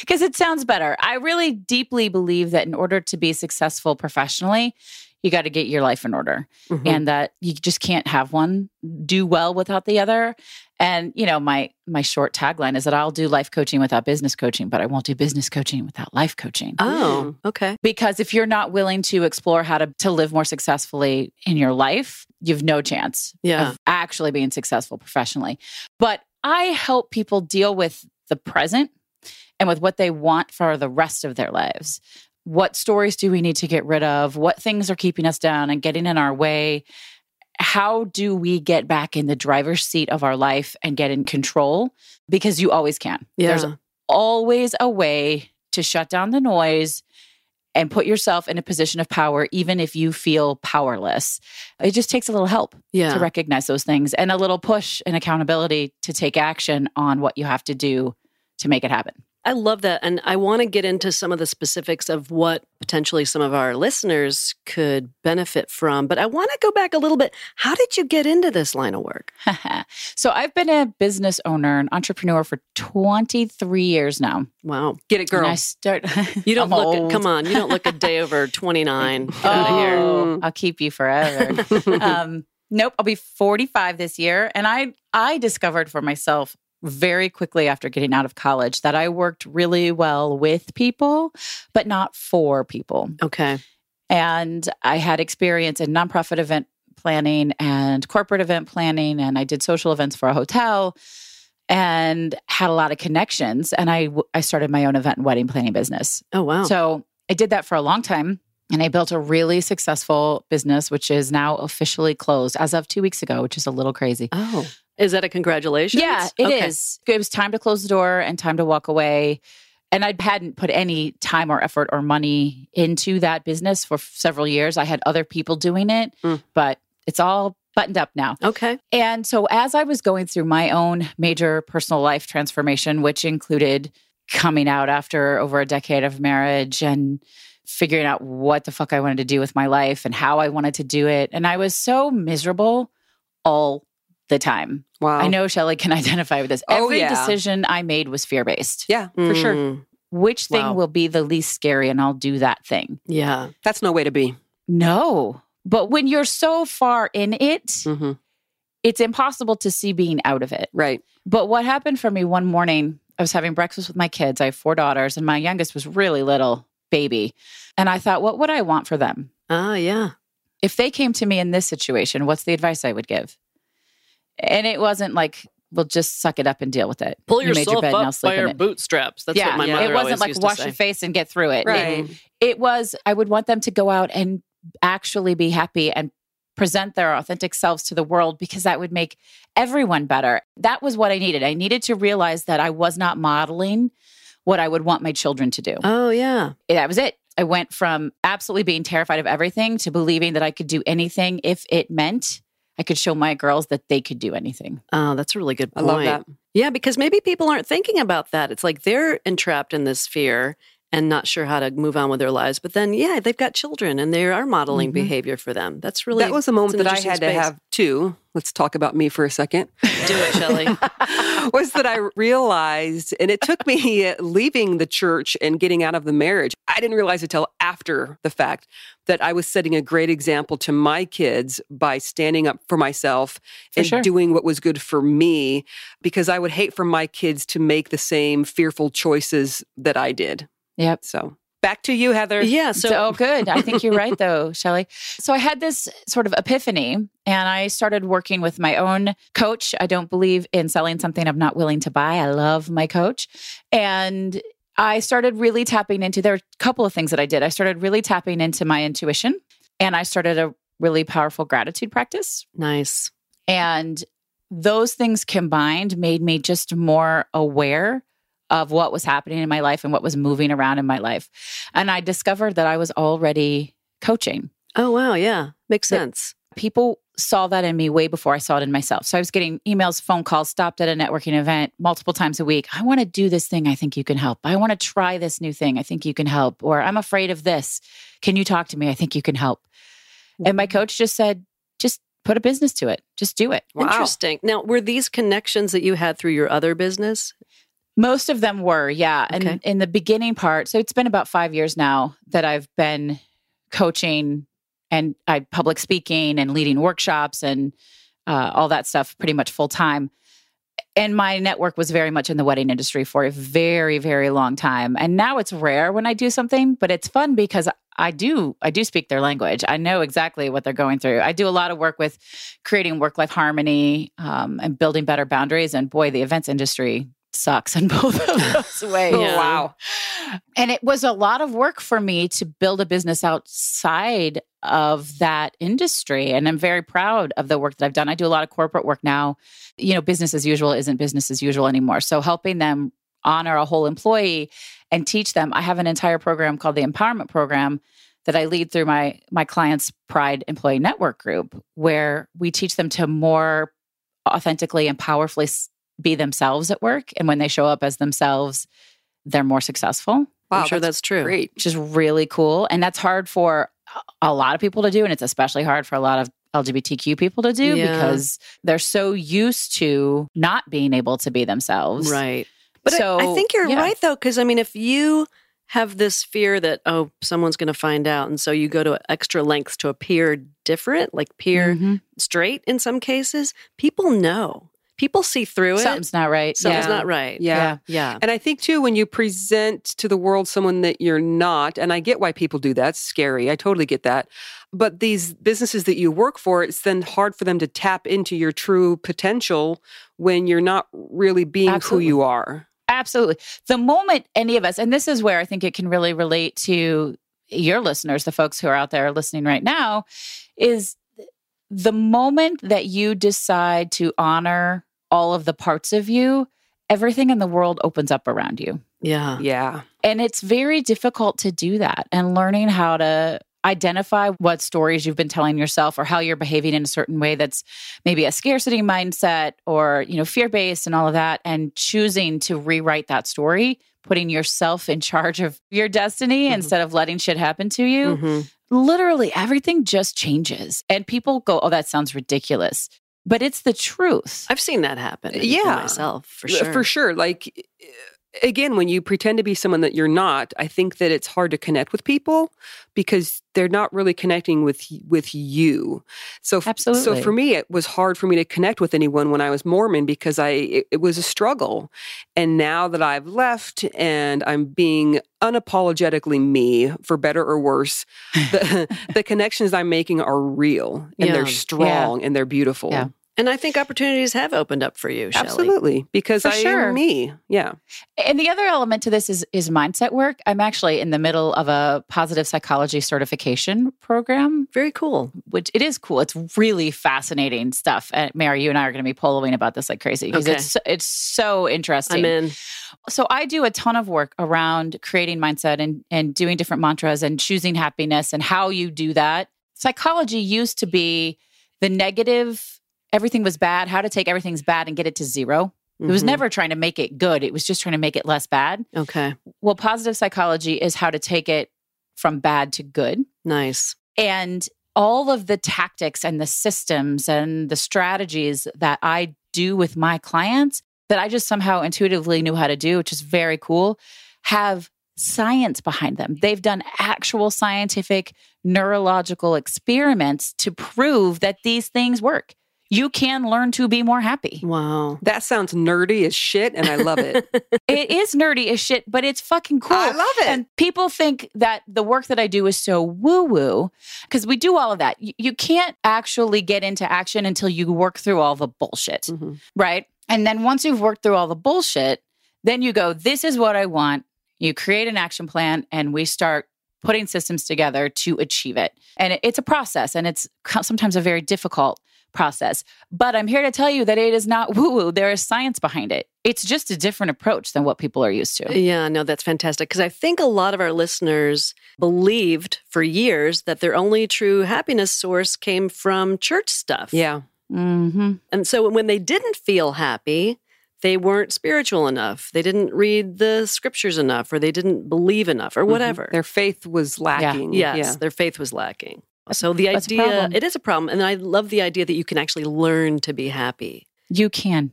[SPEAKER 8] Because it sounds better. I really deeply believe that in order to be successful professionally, you got to get your life in order
[SPEAKER 1] Mhm.
[SPEAKER 8] and that you just can't have one do well without the other. And you know, my my short tagline is that I'll do life coaching without business coaching, but I won't do business coaching without life coaching
[SPEAKER 1] oh, okay.
[SPEAKER 8] because if you're not willing to explore how to, to live more successfully in your life, you've no chance
[SPEAKER 1] Yeah.
[SPEAKER 8] of actually being successful professionally. But I help people deal with the present and with what they want for the rest of their lives. What stories do we need to get rid of? What things are keeping us down and getting in our way? How do we get back in the driver's seat of our life and get in control? Because you always can.
[SPEAKER 1] Yeah.
[SPEAKER 8] There's always a way to shut down the noise and put yourself in a position of power, even if you feel powerless. It just takes a little help
[SPEAKER 1] yeah.
[SPEAKER 8] to recognize those things and a little push and accountability to take action on what you have to do to make it happen.
[SPEAKER 1] I love that. And I want to get into some of the specifics of what potentially some of our listeners could benefit from. But I want to go back a little bit. How did you get into this line of work? [LAUGHS]
[SPEAKER 8] so I've been a business owner, an entrepreneur for 23 years now.
[SPEAKER 1] Wow.
[SPEAKER 2] Get it,
[SPEAKER 8] And
[SPEAKER 2] girl.
[SPEAKER 8] I start [LAUGHS]
[SPEAKER 1] You don't
[SPEAKER 8] I'm
[SPEAKER 1] look,
[SPEAKER 8] old.
[SPEAKER 1] come on, you don't look a [LAUGHS] day over 29. Get out of here.
[SPEAKER 8] Oh, I'll keep you forever. um, Nope, I'll be 45 this year. And I I discovered for myself very quickly after getting out of college that I worked really well with people, but not for people.
[SPEAKER 1] Okay.
[SPEAKER 8] And I had experience in nonprofit event planning and corporate event planning, and I did social events for a hotel and had a lot of connections. And I, I started my own event and wedding planning business.
[SPEAKER 1] Oh, wow.
[SPEAKER 8] So I did that for a long time. And I built a really successful business, which is now officially closed as of two weeks ago, which is a little crazy.
[SPEAKER 1] oh, is that a congratulations?
[SPEAKER 8] Yeah, it is.
[SPEAKER 1] Okay.
[SPEAKER 8] It was time to close the door and time to walk away. And I hadn't put any time or effort or money into that business for several years. I had other people doing it,
[SPEAKER 1] Mm.
[SPEAKER 8] but it's all buttoned up now.
[SPEAKER 1] Okay.
[SPEAKER 8] And so, as I was going through my own major personal life transformation, which included coming out after over a decade of marriage and figuring out what the fuck I wanted to do with my life and how I wanted to do it. And I was so miserable all the time.
[SPEAKER 2] Wow.
[SPEAKER 8] I know Shelly can [LAUGHS] identify with this.
[SPEAKER 2] Oh,
[SPEAKER 8] Every
[SPEAKER 2] yeah.
[SPEAKER 8] decision I made was fear based.
[SPEAKER 2] Yeah, for sure.
[SPEAKER 1] Mm,
[SPEAKER 8] Which thing
[SPEAKER 1] Wow.
[SPEAKER 8] will be the least scary and I'll do that thing?
[SPEAKER 1] Yeah.
[SPEAKER 2] That's no way to be.
[SPEAKER 8] No. But when you're so far in it,
[SPEAKER 2] hmm
[SPEAKER 8] it's impossible to see being out of it.
[SPEAKER 2] Right.
[SPEAKER 8] But what happened for me one morning, I was having breakfast with my kids. I have four daughters, and my youngest was really little, baby. And I thought, what would I want for them?
[SPEAKER 1] Ah, yeah.
[SPEAKER 8] If they came to me in this situation, what's the advice I would give? And it wasn't like, well, just suck it up and deal with it.
[SPEAKER 1] Pull
[SPEAKER 8] You made
[SPEAKER 1] yourself
[SPEAKER 8] now
[SPEAKER 1] up
[SPEAKER 8] sleep
[SPEAKER 1] by your bootstraps. That's
[SPEAKER 8] yeah,
[SPEAKER 1] what my
[SPEAKER 2] yeah.
[SPEAKER 1] mother
[SPEAKER 8] it wasn't like
[SPEAKER 1] used
[SPEAKER 8] wash your face and get through it. It-
[SPEAKER 2] Right.
[SPEAKER 8] it was i would want them to go out and actually be happy and present their authentic selves to the world because that would make everyone better that was what i needed i needed to realize that i was not modeling what i would want my children to do
[SPEAKER 1] Oh, yeah.
[SPEAKER 8] that was it i went from absolutely being terrified of everything to believing that i could do anything if it meant i could show my girls that they could do anything
[SPEAKER 1] Oh, that's a really good
[SPEAKER 2] I
[SPEAKER 1] point.
[SPEAKER 2] love that.
[SPEAKER 1] Yeah, because maybe people aren't thinking about that. It's like they're entrapped in this fear and not sure how to move on with their lives. But then, yeah, they've got children and they are modeling
[SPEAKER 8] Mhm.
[SPEAKER 1] behavior for them. That's really
[SPEAKER 2] that was a moment that I had to have too. Let's talk about me for a second. [LAUGHS]
[SPEAKER 1] Do it, Shelley. [LAUGHS]
[SPEAKER 2] was that I realized, and it took me [LAUGHS] leaving the church and getting out of the marriage. I didn't realize until after the fact that I was setting a great example to my kids by standing up for myself
[SPEAKER 8] For
[SPEAKER 2] and
[SPEAKER 8] sure.
[SPEAKER 2] doing what was good for me, because I would hate for my kids to make the same fearful choices that I did.
[SPEAKER 8] Yep
[SPEAKER 2] So back to you, Heather.
[SPEAKER 1] yeah. So,
[SPEAKER 8] So, [LAUGHS] good. I think you're right, though, Shelley. So I had this sort of epiphany, and I started working with my own coach. I don't believe in selling something I'm not willing to buy. I love my coach. And I started really tapping into there are a couple of things that I did. I started really tapping into my intuition, and I started a really powerful gratitude practice.
[SPEAKER 1] nice.
[SPEAKER 8] And those things combined made me just more aware of what was happening in my life and what was moving around in my life. And I discovered that I was already coaching.
[SPEAKER 1] Oh, wow. Yeah. Makes sense.
[SPEAKER 8] People saw that in me way before I saw it in myself. So I was getting emails, phone calls, stopped at a networking event multiple times a week. I want to do this thing. I think you can help. I want to try this new thing. I think you can help. Or I'm afraid of this. Can you talk to me? I think you can help. And my mm-hmm. coach just said, just put a business to it. Just do it.
[SPEAKER 2] Wow.
[SPEAKER 1] Interesting. Now, were these connections that you had through your other business?
[SPEAKER 8] Most of them were, yeah.
[SPEAKER 1] Okay.
[SPEAKER 8] And in the beginning part, so it's been about five years now that I've been coaching and I public speaking and leading workshops and uh, all that stuff pretty much full time. And my network was very much in the wedding industry for a very, very long time. And now it's rare when I do something, but it's fun because I do I do speak their language. I know exactly what they're going through. I do a lot of work with creating work life harmony um, and building better boundaries. And boy, the events industry sucks in [LAUGHS] both of those ways.
[SPEAKER 2] Oh,
[SPEAKER 1] Yeah.
[SPEAKER 2] wow.
[SPEAKER 8] And it was a lot of work for me to build a business outside of that industry. And I'm very proud of the work that I've done. I do a lot of corporate work now. You know, business as usual isn't business as usual anymore. So helping them honor a whole employee and teach them. I have an entire program called the Empowerment Program that I lead through my my clients Pride Employee Network group where we teach them to more authentically and powerfully s- be themselves at work and when they show up as themselves they're more successful
[SPEAKER 2] Wow,
[SPEAKER 1] I'm sure that's, true.
[SPEAKER 2] great.
[SPEAKER 8] which is really cool. And that's hard for a lot of people to do. And it's especially hard for a lot of LGBTQ people to do
[SPEAKER 1] Yeah.
[SPEAKER 8] because they're so used to not being able to be themselves.
[SPEAKER 1] Right. But I-
[SPEAKER 8] So,
[SPEAKER 1] I, think you're
[SPEAKER 8] yeah.
[SPEAKER 1] right, though, because I mean, if you have this fear that oh someone's going to find out and so you go to extra lengths to appear different like appear
[SPEAKER 8] Mhm.
[SPEAKER 1] straight in some cases people know people see through it
[SPEAKER 8] Something's not right.
[SPEAKER 1] something's
[SPEAKER 2] Yeah.
[SPEAKER 1] not right
[SPEAKER 2] Yeah.
[SPEAKER 1] yeah
[SPEAKER 2] And I think too, when you present to the world someone that you're not, and I get why people do that, it's scary. I totally get that. But these businesses that you work for, it's then hard for them to tap into your true potential when you're not really being
[SPEAKER 8] Absolutely.
[SPEAKER 2] who you are.
[SPEAKER 8] Absolutely. The moment any of us, and this is where I think it can really relate to your listeners, the folks who are out there listening right now, is the moment that you decide to honor all of the parts of you, everything in the world opens up around you.
[SPEAKER 1] yeah
[SPEAKER 2] Yeah.
[SPEAKER 8] And it's very difficult to do that and learning how to identify what stories you've been telling yourself or how you're behaving in a certain way that's maybe a scarcity mindset or, you know, fear-based and all of that and choosing to rewrite that story, putting yourself in charge of your destiny
[SPEAKER 1] Mhm.
[SPEAKER 8] instead of letting shit happen to you.
[SPEAKER 1] Mhm.
[SPEAKER 8] Literally everything just changes. And people go, "Oh, that sounds ridiculous." But it's the truth.
[SPEAKER 1] i've seen that happen
[SPEAKER 2] Yeah.
[SPEAKER 1] myself for sure
[SPEAKER 2] For sure. Like, again, when you pretend to be someone that you're not, I think that it's hard to connect with people because they're not really connecting with with you. So, f- so for me, it was hard for me to connect with anyone when I was Mormon because I it, it was a struggle. And now that I've left and I'm being unapologetically me, for better or worse, [LAUGHS] the [LAUGHS] the connections I'm making are real and
[SPEAKER 1] Yeah.
[SPEAKER 2] they're strong and they're beautiful.
[SPEAKER 8] Yeah.
[SPEAKER 1] And i think opportunities have opened up for you Shelley.
[SPEAKER 2] Absolutely, because
[SPEAKER 8] For
[SPEAKER 2] I
[SPEAKER 8] sure.
[SPEAKER 2] am me. Yeah.
[SPEAKER 8] And the other element to this is is mindset work. I'm actually in the middle of a positive psychology certification program,
[SPEAKER 1] very cool
[SPEAKER 8] which it is cool. It's really fascinating stuff. And Mary, you and I are going to be poloing about this like crazy because
[SPEAKER 1] Okay.
[SPEAKER 8] it's so- it's so interesting.
[SPEAKER 1] i'm in
[SPEAKER 8] So I do a ton of work around creating mindset and and doing different mantras and choosing happiness and how you do that. Psychology used to be the negative, everything was bad, how to take everything's bad and get it to zero. It was
[SPEAKER 1] Mhm.
[SPEAKER 8] never trying to make it good. It was just trying to make it less bad.
[SPEAKER 1] okay
[SPEAKER 8] Well, positive psychology is how to take it from bad to good.
[SPEAKER 1] nice
[SPEAKER 8] And all of the tactics and the systems and the strategies that I do with my clients that I just somehow intuitively knew how to do, which is very cool, have science behind them. They've done actual scientific neurological experiments to prove that these things work. You can learn to be more happy.
[SPEAKER 1] wow
[SPEAKER 2] That sounds nerdy as shit, and I love it. [LAUGHS]
[SPEAKER 8] it is nerdy as shit, but it's fucking cool.
[SPEAKER 2] I love it.
[SPEAKER 8] And people think that the work that I do is so woo woo because we do all of that. You, you can't actually get into action until you work through all the bullshit,
[SPEAKER 2] Mhm.
[SPEAKER 8] right? And then once you've worked through all the bullshit, then you go, this is what I want. You create an action plan and we start putting systems together to achieve it. And it's a process and it's sometimes a very difficult process. But I'm here to tell you that it is not woo woo. There is science behind it. It's just a different approach than what people are used to.
[SPEAKER 1] Yeah, no, that's fantastic. Because I think a lot of our listeners believed for years that their only true happiness source came from church stuff.
[SPEAKER 2] Yeah.
[SPEAKER 8] Mm-hmm.
[SPEAKER 1] And so when they didn't feel happy, they weren't spiritual enough. They didn't read the scriptures enough, or they didn't believe enough, or whatever.
[SPEAKER 2] Mm-hmm. Their faith was lacking.
[SPEAKER 1] yes,
[SPEAKER 2] Yeah.
[SPEAKER 1] their faith was lacking. So the
[SPEAKER 8] That's
[SPEAKER 1] idea, it is a problem. And I love the idea that you can actually learn to be happy.
[SPEAKER 8] You can.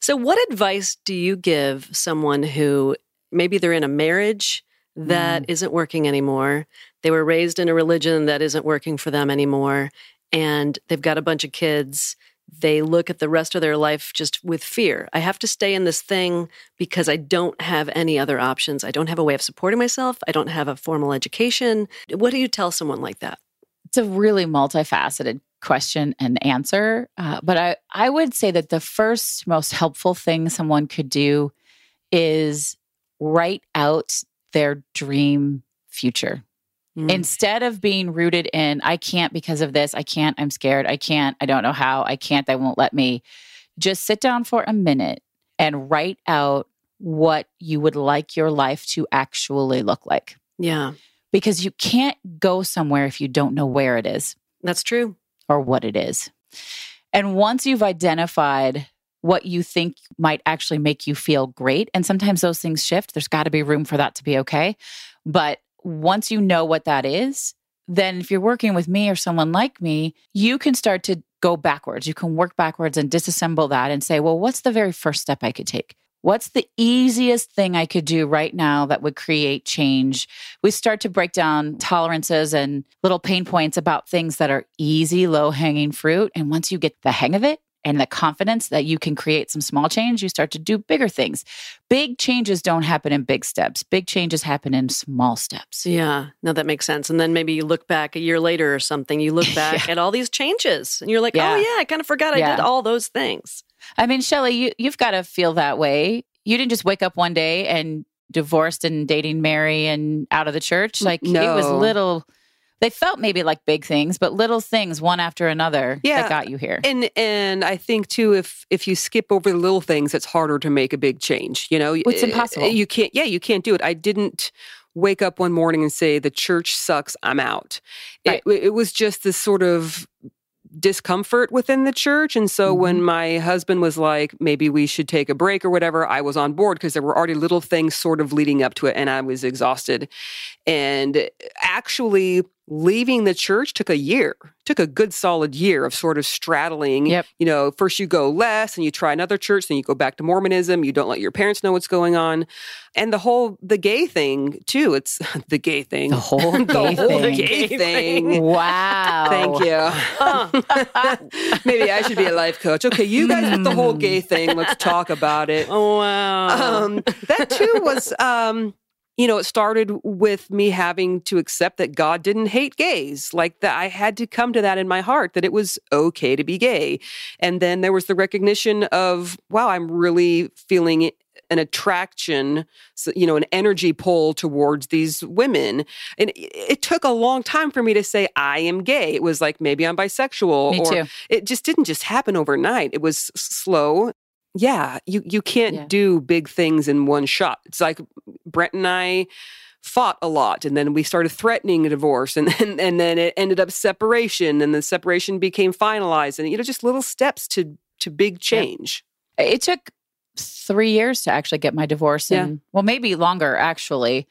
[SPEAKER 1] So, what advice do you give someone who maybe they're in a marriage that
[SPEAKER 8] Mm.
[SPEAKER 1] not working anymore? They were raised in a religion that isn't working for them anymore, and they've got a bunch of kids. They look at the rest of their life just with fear. I have to stay in this thing because I don't have any other options. I don't have a way of supporting myself. I don't have a formal education. What do you tell someone like that?
[SPEAKER 8] It's a really multifaceted question and answer. Uh, but I, I would say that the first most helpful thing someone could do is write out their dream future.
[SPEAKER 2] Mm.
[SPEAKER 8] Instead of being rooted in, I can't because of this, I can't, I'm scared, I can't, I don't know how, I can't, they won't let me. Just sit down for a minute and write out what you would like your life to actually look like.
[SPEAKER 1] Yeah,
[SPEAKER 8] Because you can't go somewhere if you don't know where it is
[SPEAKER 1] that's true.
[SPEAKER 8] or what it is. And once you've identified what you think might actually make you feel great, and sometimes those things shift, there's got to be room for that to be okay. But once you know what that is, then if you're working with me or someone like me, you can start to go backwards. You can work backwards and disassemble that and say, well, what's the very first step I could take? What's the easiest thing I could do right now that would create change? We start to break down tolerances and little pain points about things that are easy, low hanging fruit. And once you get the hang of it and the confidence that you can create some small change, you start to do bigger things. Big changes don't happen in big steps, big changes happen in small steps.
[SPEAKER 1] Yeah, no, that makes sense. And then maybe you look back a year later or something, you look [LAUGHS] back at all these changes and you're like,
[SPEAKER 8] Yeah.
[SPEAKER 1] oh, yeah, I kind of forgot I
[SPEAKER 8] Yeah.
[SPEAKER 1] did all those things.
[SPEAKER 8] I mean, Shelly, you, you've got to feel that way. You didn't just wake up one day and divorced and dating Mary and out of the church. Like it was little, they felt maybe like big things, but little things one after another
[SPEAKER 2] Yeah.
[SPEAKER 8] that got you here.
[SPEAKER 2] And and I think too, if if you skip over the little things, it's harder to make a big change. You know,
[SPEAKER 8] It's impossible.
[SPEAKER 2] You can't. Yeah, you can't do it. I didn't wake up one morning and say the church sucks. I'm out.
[SPEAKER 8] Right.
[SPEAKER 2] It, it was just this sort of discomfort within the church and so when
[SPEAKER 8] Mm-hmm.
[SPEAKER 2] my husband was like maybe we should take a break or whatever i was on board because there were already little things sort of leading up to it and i was exhausted and actually leaving the church took a year took a good solid year of sort of straddling
[SPEAKER 8] Yep.
[SPEAKER 2] you know first you go less and you try another church then you go back to mormonism you don't let your parents know what's going on and the whole the gay thing too it's [LAUGHS] the gay thing
[SPEAKER 8] The whole [LAUGHS]
[SPEAKER 2] the
[SPEAKER 8] gay
[SPEAKER 2] whole
[SPEAKER 8] thing.
[SPEAKER 2] gay thing
[SPEAKER 8] wow.
[SPEAKER 2] Thank you. [LAUGHS] Maybe I should be a life coach. Okay, you guys with the whole gay thing, let's talk about it.
[SPEAKER 1] Oh, wow.
[SPEAKER 2] Um, that too was, um, you know, it started with me having to accept that God didn't hate gays. Like that, I had to come to that in my heart that it was okay to be gay. And then there was the recognition of, wow, I'm really feeling an attraction, you know, an energy pull towards these women. And it, took a long time for me to say I am gay. It was like maybe I'm bisexual,
[SPEAKER 8] Me
[SPEAKER 2] or
[SPEAKER 8] too.
[SPEAKER 2] it just didn't just happen overnight. It was slow. Yeah, you you can't
[SPEAKER 8] Yeah.
[SPEAKER 2] do big things in one shot. It's like Brent and I fought a lot and then we started threatening a divorce and [LAUGHS] then and then it ended up separation and the separation became finalized and you know just little steps to to big change.
[SPEAKER 8] It took three years to actually get my divorce.
[SPEAKER 2] Yeah.
[SPEAKER 8] And well, maybe longer actually,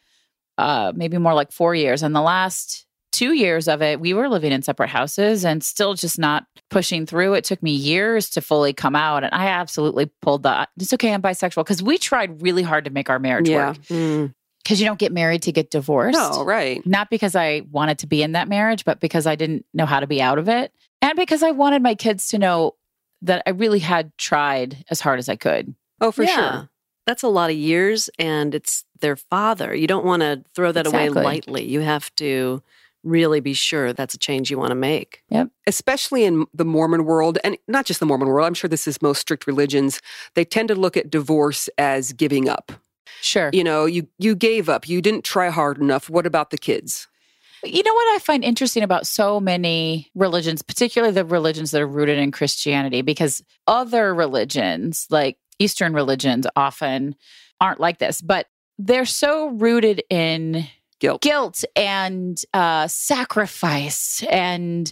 [SPEAKER 8] uh, maybe more like four years. And the last two years of it, we were living in separate houses and still just not pushing through. It took me years to fully come out. And I absolutely pulled the, it's okay, I'm bisexual. Because we tried really hard to make our marriage
[SPEAKER 2] Yeah.
[SPEAKER 8] work.
[SPEAKER 1] Mm.
[SPEAKER 8] Because you don't get married to get divorced.
[SPEAKER 2] No, right.
[SPEAKER 8] Not because I wanted to be in that marriage, but because I didn't know how to be out of it. And because I wanted my kids to know that I really had tried as hard as I could.
[SPEAKER 2] Oh, for
[SPEAKER 1] Yeah.
[SPEAKER 2] sure.
[SPEAKER 1] That's a lot of years, and it's their father. You don't want to throw that away lightly. You have to really be sure that's a change you want to make. Yep.
[SPEAKER 2] especially in the Mormon world, and not just the Mormon world, I'm sure this is most strict religions, they tend to look at divorce as giving up.
[SPEAKER 8] Sure.
[SPEAKER 2] You know, you you gave up, you didn't try hard enough. What about the kids?
[SPEAKER 8] You know what I find interesting about so many religions, particularly the religions that are rooted in Christianity, because other religions, like Eastern religions, often aren't like this, but they're so rooted in
[SPEAKER 2] Guilt.
[SPEAKER 8] guilt and uh, sacrifice and,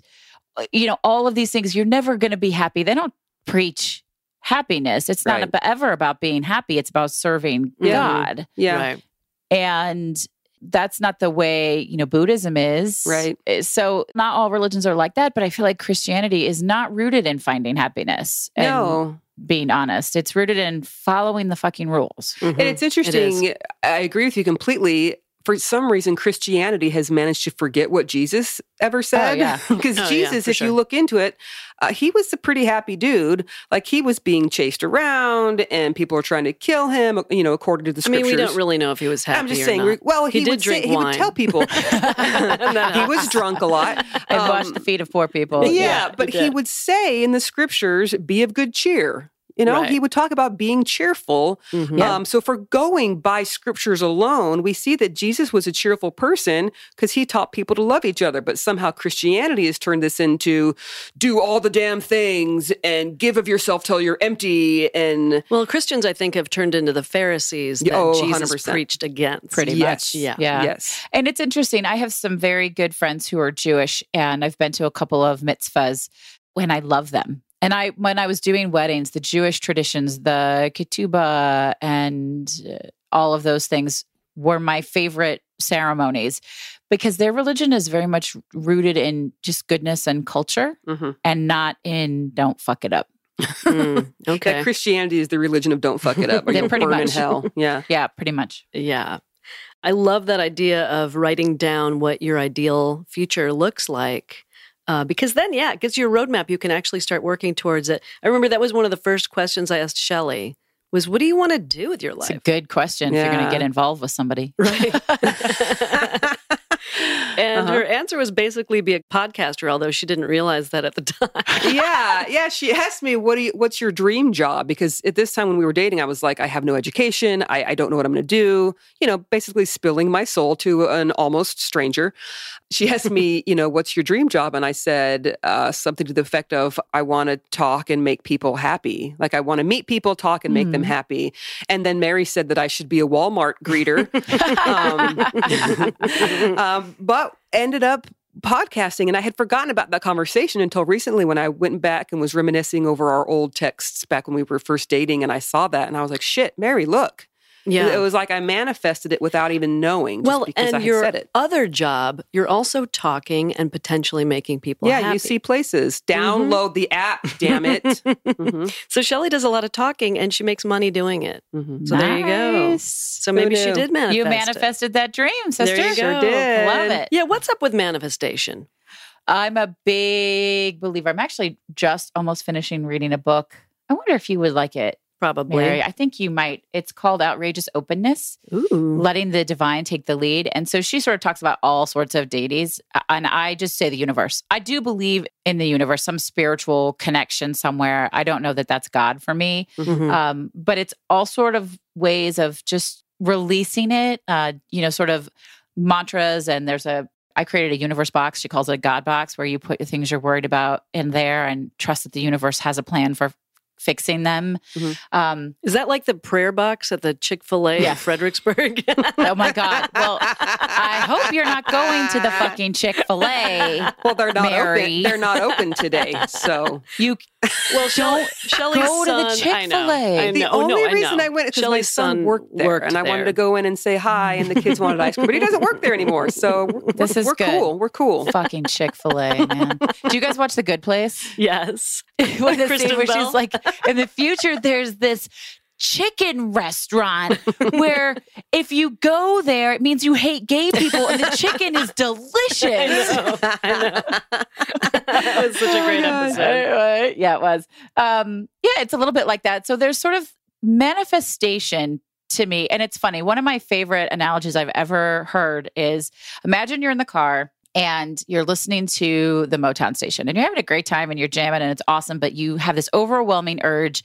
[SPEAKER 8] uh, you know, all of these things. You're never going to be happy. They don't preach happiness. It's not
[SPEAKER 2] Right.
[SPEAKER 8] ab- ever about being happy, it's about serving
[SPEAKER 2] Yeah.
[SPEAKER 8] God.
[SPEAKER 2] Yeah.
[SPEAKER 1] Right.
[SPEAKER 8] and that's not the way you know buddhism is
[SPEAKER 2] Right.
[SPEAKER 8] Eh, so not all religions are like that but i feel like christianity is not rooted in finding happiness and
[SPEAKER 2] No.
[SPEAKER 8] being honest it's rooted in following the fucking rules
[SPEAKER 1] Mhm.
[SPEAKER 2] And it's interesting. I agree with you completely. For some reason, Christianity has managed to forget what Jesus ever said. Because [LAUGHS]
[SPEAKER 1] Oh, yeah,
[SPEAKER 2] Jesus,
[SPEAKER 1] for
[SPEAKER 2] if you look into it, uh, he was a pretty happy dude. Like he was being chased around and people are trying to kill him, you know, according to the
[SPEAKER 1] I
[SPEAKER 2] scriptures.
[SPEAKER 1] mean, we don't really know if he was happy.
[SPEAKER 2] I'm just
[SPEAKER 1] or
[SPEAKER 2] saying.
[SPEAKER 1] not.
[SPEAKER 2] Well, he,
[SPEAKER 1] He did
[SPEAKER 2] would
[SPEAKER 1] drink
[SPEAKER 2] say, he would tell people [LAUGHS] he was drunk a lot.
[SPEAKER 8] and
[SPEAKER 2] Um,
[SPEAKER 8] wash the feet of poor people
[SPEAKER 2] yeah, but
[SPEAKER 1] he
[SPEAKER 2] he would say in the scriptures, "Be of good cheer." You know,
[SPEAKER 1] Right.
[SPEAKER 2] he would talk about being cheerful.
[SPEAKER 1] Mhm.
[SPEAKER 2] Um, so, for going by scriptures alone, we see that Jesus was a cheerful person because he taught people to love each other. But somehow Christianity has turned this into do all the damn things and give of yourself till you're empty. And
[SPEAKER 1] Well, Christians, I think, have turned into the Pharisees that
[SPEAKER 2] Yeah, oh,
[SPEAKER 1] Jesus
[SPEAKER 2] 100%.
[SPEAKER 1] preached against.
[SPEAKER 8] Pretty
[SPEAKER 2] yes,
[SPEAKER 1] much, yeah.
[SPEAKER 8] Yeah.
[SPEAKER 2] yes,
[SPEAKER 8] And it's interesting. I have some very good friends who are Jewish, and I've been to a couple of mitzvahs when I love them. And I, when I was doing weddings, the Jewish traditions, the ketubah, and uh, all of those things were my favorite ceremonies because their religion is very much rooted in just goodness and culture
[SPEAKER 2] Mhm.
[SPEAKER 8] and not in don't fuck it up.
[SPEAKER 1] Mm, [LAUGHS] okay.
[SPEAKER 2] That Christianity is the religion of don't fuck it up [LAUGHS] or
[SPEAKER 8] Yeah,
[SPEAKER 2] you'll
[SPEAKER 8] pretty
[SPEAKER 2] burn in
[SPEAKER 8] much.
[SPEAKER 2] hell. Yeah. [LAUGHS]
[SPEAKER 8] Yeah, pretty much.
[SPEAKER 1] Yeah. I love that idea of writing down what your ideal future looks like. Uh, because then, yeah, it gives you a roadmap. You can actually start working towards it. I remember that was one of the first questions I asked Shelley was, what do you want to do with your life?
[SPEAKER 8] It's a good question if you're going to get involved with somebody. [LAUGHS]
[SPEAKER 1] Right. [LAUGHS] and
[SPEAKER 2] Uh-huh.
[SPEAKER 1] her answer was basically be a podcaster, although she didn't realize that at the [LAUGHS] time.
[SPEAKER 2] yeah, yeah. She asked me, "What do you? What's your dream job?" Because at this time when we were dating, I was like, "I have no education. I, I don't know what I'm going to do." You know, basically spilling my soul to an almost stranger. She asked me, [LAUGHS] "You know, what's your dream job?" And I said uh, something to the effect of, "I want to talk and make people happy. Like I want to meet people, talk, and make them happy." And then Mary said that I should be a Walmart greeter. um, [LAUGHS] um, but ended up podcasting and I had forgotten about that conversation until recently when I went back and was reminiscing over our old texts back when we were first dating and I saw that and I was like, shit, Mary, look.
[SPEAKER 1] Yeah.
[SPEAKER 2] It was like I manifested it without even knowing just
[SPEAKER 1] well,
[SPEAKER 2] because
[SPEAKER 1] and
[SPEAKER 2] I
[SPEAKER 1] your
[SPEAKER 2] said it.
[SPEAKER 1] other job, you're also talking and potentially making people
[SPEAKER 2] yeah,
[SPEAKER 1] happy. Mm-hmm.
[SPEAKER 2] you see places. Download the app, damn it. [LAUGHS] Mhm,
[SPEAKER 1] So Shelly does a lot of talking and she makes money doing it.
[SPEAKER 2] mhm.
[SPEAKER 1] So there you go. So maybe she did manifest.
[SPEAKER 8] You
[SPEAKER 1] it.
[SPEAKER 8] manifested that dream, sister.
[SPEAKER 1] There you
[SPEAKER 2] Sure
[SPEAKER 1] go.
[SPEAKER 2] did.
[SPEAKER 8] Love it.
[SPEAKER 1] Yeah, what's up with manifestation?
[SPEAKER 8] I'm a big believer. I'm actually just almost finishing reading a book. I wonder if you would like it,
[SPEAKER 1] Probably.
[SPEAKER 8] Mary. I think you might. It's called Outrageous Openness,
[SPEAKER 1] Ooh.
[SPEAKER 8] letting the divine take the lead. And so she sort of talks about all sorts of deities. And I just say the universe. I do believe in the universe, some spiritual connection somewhere. I don't know that that's God for me.
[SPEAKER 1] Mhm.
[SPEAKER 8] um, but it's all sort of ways of just releasing it uh, you know sort of mantras and there's a i created a universe box she calls it a god box where you put the things you're worried about in there and trust that the universe has a plan for fixing them
[SPEAKER 2] Mhm.
[SPEAKER 8] um,
[SPEAKER 1] Is that like the prayer box at the Chick fil A
[SPEAKER 8] Yeah.
[SPEAKER 1] in Fredericksburg? [LAUGHS] [LAUGHS]
[SPEAKER 8] oh my god well i hope you're not going to the fucking chick-fil-a
[SPEAKER 2] Well, they're not
[SPEAKER 8] Mary.
[SPEAKER 2] open. They're not open today. So [LAUGHS]
[SPEAKER 8] you
[SPEAKER 1] well, [LAUGHS] Shelley's
[SPEAKER 8] go to the
[SPEAKER 1] son, I know.
[SPEAKER 8] Chick-fil-A.
[SPEAKER 1] I
[SPEAKER 2] the.
[SPEAKER 1] Oh,
[SPEAKER 2] only
[SPEAKER 1] no, I
[SPEAKER 2] reason
[SPEAKER 1] know.
[SPEAKER 2] I, went is because my son worked there, and I wanted
[SPEAKER 1] there.
[SPEAKER 2] to go in and say hi, and the kids wanted ice cream, but he doesn't work there anymore. So [LAUGHS] we're,
[SPEAKER 8] This
[SPEAKER 2] we're,
[SPEAKER 8] is
[SPEAKER 2] we're
[SPEAKER 8] good.
[SPEAKER 2] cool. We're cool.
[SPEAKER 8] fucking chick-fil-a man do you guys watch the good place [LAUGHS]
[SPEAKER 1] Yes.
[SPEAKER 8] What the where she's like, in the future, there's this chicken restaurant where if you go there, it means you hate gay people and the chicken is
[SPEAKER 1] I
[SPEAKER 8] delicious.
[SPEAKER 1] know. I know. That was such a great episode.
[SPEAKER 8] Anyway, yeah, it was. Um, yeah, it's a little bit like that. So there's sort of manifestation to me. And it's funny. One of my favorite analogies I've ever heard is imagine you're in the car and you're listening to the Motown station and you're having a great time and you're jamming and it's awesome, but you have this overwhelming urge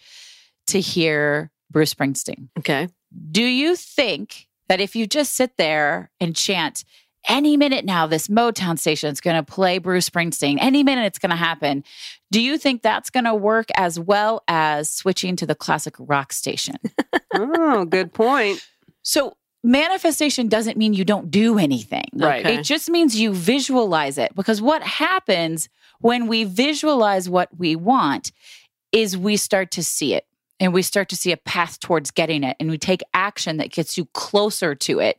[SPEAKER 8] to hear Bruce Springsteen.
[SPEAKER 1] Okay.
[SPEAKER 8] Do you think that if you just sit there and chant, any minute now, this Motown station is going to play Bruce Springsteen, any minute it's going to happen, do you think that's going to work as well as switching to the classic rock station? [LAUGHS]
[SPEAKER 2] Oh, good point.
[SPEAKER 8] So, manifestation doesn't mean you don't do anything.
[SPEAKER 1] Right.
[SPEAKER 8] It just means you visualize it because what happens when we visualize what we want is we start to see it and we start to see a path towards getting it and we take action that gets you closer to it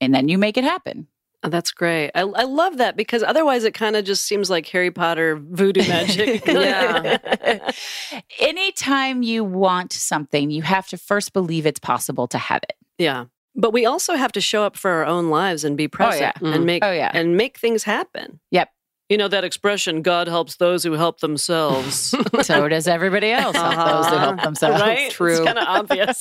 [SPEAKER 8] and then you make it happen.
[SPEAKER 1] Oh, that's great. I, I love that because otherwise it kind of just seems like Harry Potter voodoo magic. [LAUGHS]
[SPEAKER 2] Yeah.
[SPEAKER 8] Anytime you want something, you have to first believe it's possible to have it.
[SPEAKER 1] yeah. But we also have to show up for our own lives and be oh, present
[SPEAKER 2] yeah.
[SPEAKER 1] and mm. make
[SPEAKER 8] Oh, yeah.
[SPEAKER 1] and make things happen.
[SPEAKER 8] Yep.
[SPEAKER 1] You know that expression, God helps those who help themselves. [LAUGHS]
[SPEAKER 8] So does everybody else help those who uh-huh. help themselves.
[SPEAKER 1] right?
[SPEAKER 2] True.
[SPEAKER 1] It's kind of obvious.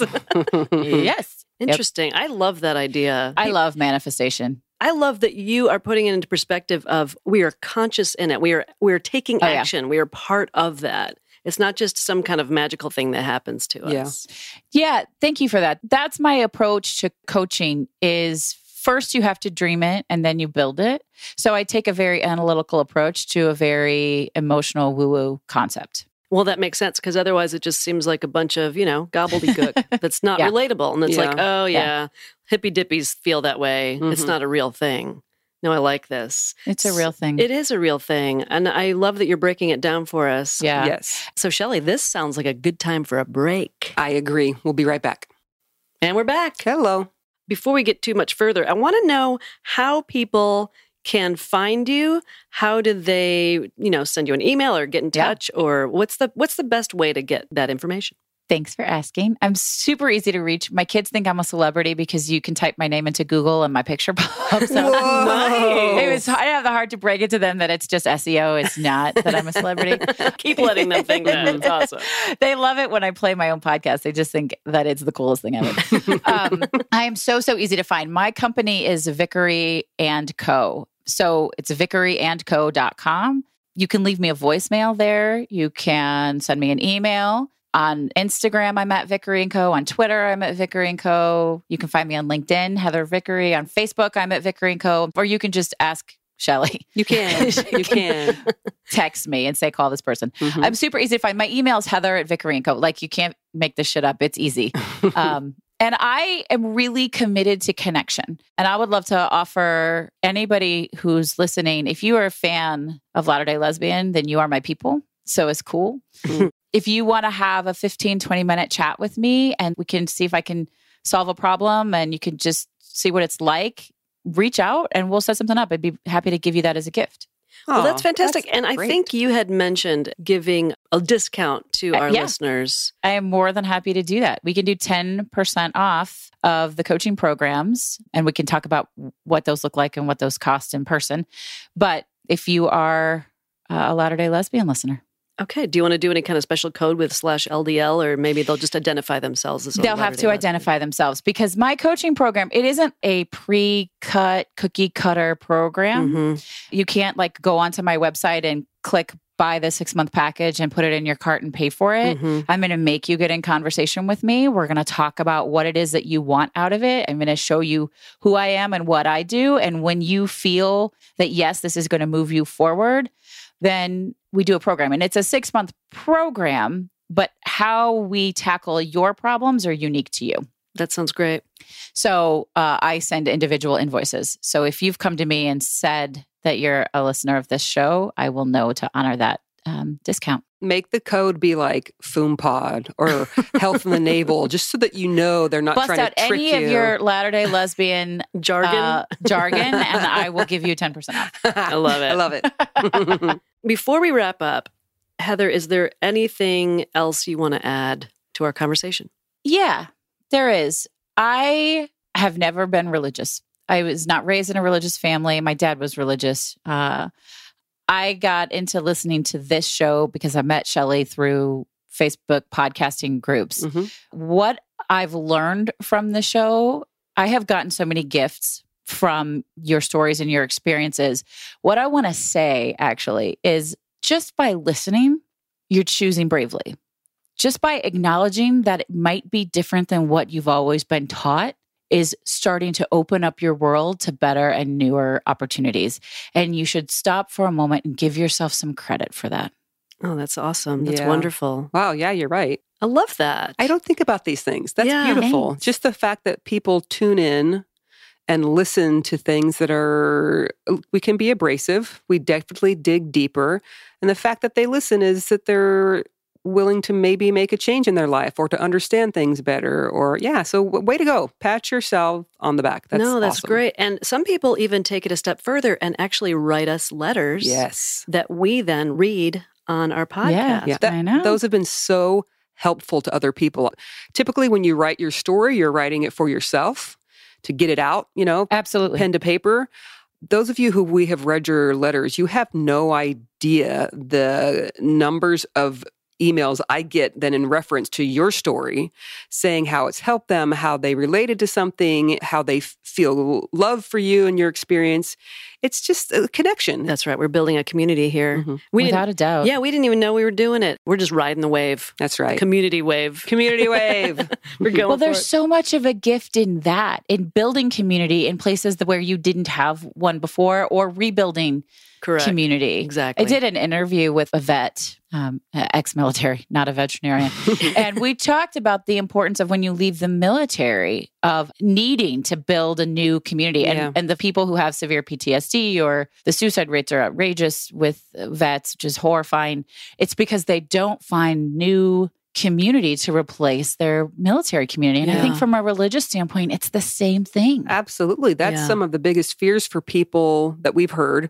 [SPEAKER 1] [LAUGHS]
[SPEAKER 8] Yes. Yep.
[SPEAKER 1] Interesting. I love that idea.
[SPEAKER 8] I love manifestation.
[SPEAKER 1] I love that you are putting it into perspective of we are conscious in it. We are we are taking
[SPEAKER 8] Oh, yeah.
[SPEAKER 1] action. We are part of that. It's not just some kind of magical thing that happens to
[SPEAKER 2] Yeah.
[SPEAKER 1] us.
[SPEAKER 8] Yeah, thank you for that. That's my approach to coaching is first you have to dream it and then you build it. So I take a very analytical approach to a very emotional woo-woo concept.
[SPEAKER 1] Well, that makes sense because otherwise it just seems like a bunch of, you know, gobbledygook [LAUGHS] that's not
[SPEAKER 8] Yeah.
[SPEAKER 1] relatable. And it's like, oh,
[SPEAKER 8] Yeah.
[SPEAKER 1] yeah, hippy dippies feel that way. It's
[SPEAKER 2] Mhm.
[SPEAKER 1] not a real thing. No, I like this.
[SPEAKER 8] It's a real thing.
[SPEAKER 1] It is a real thing. And I love that you're breaking it down for us.
[SPEAKER 8] yeah.
[SPEAKER 2] Yes,
[SPEAKER 1] So, Shelly, this sounds like a good time for a break.
[SPEAKER 2] I agree. We'll be right back.
[SPEAKER 1] And we're back.
[SPEAKER 2] Hello.
[SPEAKER 1] Before we get too much further, I want to know how people can find you, how do they, you know, send you an email or get in
[SPEAKER 8] Yeah.
[SPEAKER 1] touch or what's the what's the best way to get that information?
[SPEAKER 8] Thanks for asking. I'm super easy to reach. My kids think I'm a celebrity because you can type my name into Google and my picture [LAUGHS] pops up.
[SPEAKER 2] Whoa.
[SPEAKER 8] It was I have the heart to break it to them that it's just SEO. It's not that I'm a celebrity. [LAUGHS]
[SPEAKER 1] Keep letting them think that. It's [LAUGHS] awesome.
[SPEAKER 8] they love it when I play my own podcast. They just think that it's the coolest thing ever. um, I am so so easy to find. My company is Vickery and Co. So it's vickeryandco.com. You can leave me a voicemail there. You can send me an email. On Instagram, I'm at Vickery and Co. On Twitter, I'm at Vickery and Co. You can find me on LinkedIn, Heather Vickery. On Facebook, I'm at Vickery and Co. Or you can just ask Shelly,
[SPEAKER 2] You can. [LAUGHS] You can.
[SPEAKER 8] text me and say, call this person.
[SPEAKER 2] Mhm.
[SPEAKER 8] I'm super easy to find. My email is Heather at Vickery and Co. Like you can't make this shit up. It's easy. [LAUGHS] Um, and I am really committed to connection. And I would love to offer anybody who's listening, if you are a fan of Latter day Lesbian, then you are my people. So it's cool.
[SPEAKER 2] Mhm.
[SPEAKER 8] if you want to have a 15, 20 minute chat with me and we can see if I can solve a problem and you can just see what it's like, reach out and we'll set something up. I'd be happy to give you that as a gift.
[SPEAKER 1] Well, that's fantastic.
[SPEAKER 2] that's
[SPEAKER 1] and I
[SPEAKER 2] great.
[SPEAKER 1] think you had mentioned giving a discount to
[SPEAKER 8] Uh,
[SPEAKER 1] our
[SPEAKER 8] yeah.
[SPEAKER 1] listeners.
[SPEAKER 8] I am more than happy to do that. We can do 10% off of the coaching programs and we can talk about what those look like and what those cost in person. But if you are uh, a Latter day lesbian listener,
[SPEAKER 1] Okay. Do you want to do any kind of special code with slash LDL or maybe they'll just identify themselves as
[SPEAKER 8] they'll have to identify themselves because my coaching program, it isn't a pre cut cookie cutter program.
[SPEAKER 1] Mhm.
[SPEAKER 8] You can't like go onto my website and click buy the six month package and put it in your cart and pay for it.
[SPEAKER 1] Mhm.
[SPEAKER 8] I'm going to make you get in conversation with me. We're going to talk about what it is that you want out of it. I'm going to show you who I am and what I do. And when you feel that, yes, this is going to move you forward, then we do a program. And it's a six month program, but how we tackle your problems are unique to you.
[SPEAKER 1] That sounds great.
[SPEAKER 8] So uh, I send individual invoices. So if you've come to me and said that you're a listener of this show, I will know to honor that um, discount.
[SPEAKER 2] Make the code be like FoomPod or [LAUGHS] Health in the Navel, just so that you know they're not
[SPEAKER 8] Bust
[SPEAKER 2] trying
[SPEAKER 8] out
[SPEAKER 2] to trick
[SPEAKER 8] any
[SPEAKER 2] you.
[SPEAKER 8] of your Latter day lesbian
[SPEAKER 1] Jargon.
[SPEAKER 8] uh, jargon, and I will give you 10% off. [LAUGHS]
[SPEAKER 1] I love it.
[SPEAKER 2] I love it. [LAUGHS]
[SPEAKER 1] Before we wrap up, Heather, is there anything else you want to add to our conversation?
[SPEAKER 8] Yeah, there is. I have never been religious. I was not raised in a religious family. My dad was religious. Uh, I got into listening to this show because I met Shelly through Facebook podcasting groups.
[SPEAKER 2] Mhm.
[SPEAKER 8] What I've learned from the show, I have gotten so many gifts from your stories and your experiences. What I want to say actually is just by listening, you're choosing bravely. Just by acknowledging that it might be different than what you've always been taught is starting to open up your world to better and newer opportunities. And you should stop for a moment and give yourself some credit for that.
[SPEAKER 1] Oh, that's awesome. That's
[SPEAKER 2] Yeah.
[SPEAKER 1] wonderful.
[SPEAKER 2] wow, yeah, you're right.
[SPEAKER 1] I love that.
[SPEAKER 2] I don't think about these things. That's
[SPEAKER 1] Yeah.
[SPEAKER 2] beautiful.
[SPEAKER 8] Thanks.
[SPEAKER 2] Just the fact that people tune in and listen to things that are, we can be abrasive. We definitely dig deeper. And the fact that they listen is that they're willing to maybe make a change in their life or to understand things better. Or, yeah, so way to go. Pat yourself on the back. That's
[SPEAKER 1] no, that's
[SPEAKER 2] awesome.
[SPEAKER 1] great. And some people even take it a step further and actually write us letters
[SPEAKER 2] Yes.
[SPEAKER 1] that we then read on our podcast.
[SPEAKER 8] Yeah.
[SPEAKER 2] That-
[SPEAKER 8] I know.
[SPEAKER 2] Those have been so helpful to other people. Typically, when you write your story, you're writing it for yourself to get it out, you know,
[SPEAKER 8] Absolutely.
[SPEAKER 2] pen to paper. Those of you who we have read your letters, you have no idea the numbers of emails I get then in reference to your story, saying how it's helped them, how they related to something, how they f- feel love for you and your experience. It's just a connection.
[SPEAKER 1] That's right. We're building a community here.
[SPEAKER 2] Mhm.
[SPEAKER 1] We
[SPEAKER 8] Without
[SPEAKER 1] didn't,
[SPEAKER 8] a doubt.
[SPEAKER 1] yeah, we didn't even know we were doing it. We're just riding the wave.
[SPEAKER 2] That's right.
[SPEAKER 1] Community wave.
[SPEAKER 2] Community wave. [LAUGHS]
[SPEAKER 1] We're going
[SPEAKER 8] Well,
[SPEAKER 1] for
[SPEAKER 8] there's
[SPEAKER 1] it.
[SPEAKER 8] so much of a gift in that, in building community in places where you didn't have one before, or rebuilding
[SPEAKER 1] correct.
[SPEAKER 8] community.
[SPEAKER 1] Exactly.
[SPEAKER 8] I did an interview with a vet, um, ex-military, not a veterinarian, [LAUGHS] and we talked about the importance of when you leave the military of needing to build a new community, and
[SPEAKER 2] Yeah.
[SPEAKER 8] and the people who have severe PTSD or the suicide rates are outrageous with vets, which is horrifying. It's because they don't find new community to replace their military community. And I think from a religious standpoint, it's the same thing.
[SPEAKER 2] Absolutely. That's
[SPEAKER 1] Yeah.
[SPEAKER 2] some of the biggest fears for people that we've heard.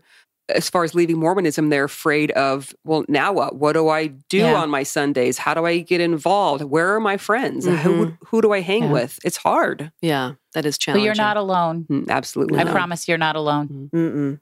[SPEAKER 2] As far as leaving Mormonism, they're afraid of, well, now what? What do I do
[SPEAKER 8] Yeah.
[SPEAKER 2] on my Sundays? How do I get involved? Where are my friends? Who,
[SPEAKER 1] Mhm.
[SPEAKER 2] who do I hang
[SPEAKER 8] Yeah.
[SPEAKER 2] with? It's hard.
[SPEAKER 1] Yeah, that is
[SPEAKER 8] But
[SPEAKER 1] challenging.
[SPEAKER 8] you're not alone.
[SPEAKER 2] Mm, Absolutely.
[SPEAKER 8] I
[SPEAKER 2] not.
[SPEAKER 8] promise you're not alone.
[SPEAKER 1] Mm-mm.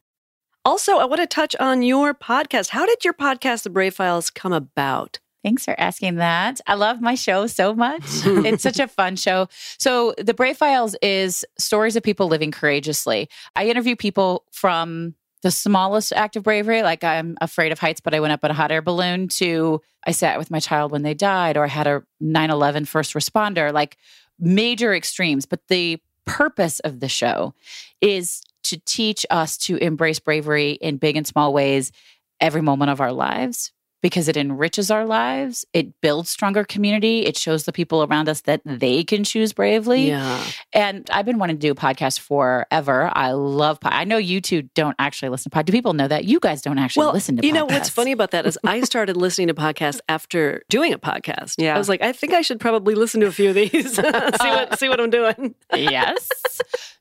[SPEAKER 1] Also, I want to touch on your podcast. How did your podcast, The Brave Files, come about?
[SPEAKER 8] Thanks for asking that. I love my show so much. [LAUGHS] it's such a fun show. So, The Brave Files is stories of people living courageously. I interview people from the smallest act of bravery, like I'm afraid of heights, but I went up in a hot air balloon, to I sat with my child when they died, or I had a 9 11 first responder, like major extremes. But the purpose of the show is to teach us to embrace bravery in big and small ways every moment of our lives because it enriches our lives. It builds stronger community. It shows the people around us that they can choose bravely.
[SPEAKER 1] Yeah.
[SPEAKER 8] And I've been wanting to do a podcast forever. I love pod. I know you two don't actually listen to pod. Do people know that? You guys don't actually
[SPEAKER 1] Well,
[SPEAKER 8] listen to
[SPEAKER 1] you know what's funny about that is I [LAUGHS] started listening to podcasts after doing a podcast.
[SPEAKER 2] Yeah.
[SPEAKER 1] I was like, I think I should probably listen to a few of these, [LAUGHS] see what see what I'm doing.
[SPEAKER 8] yes.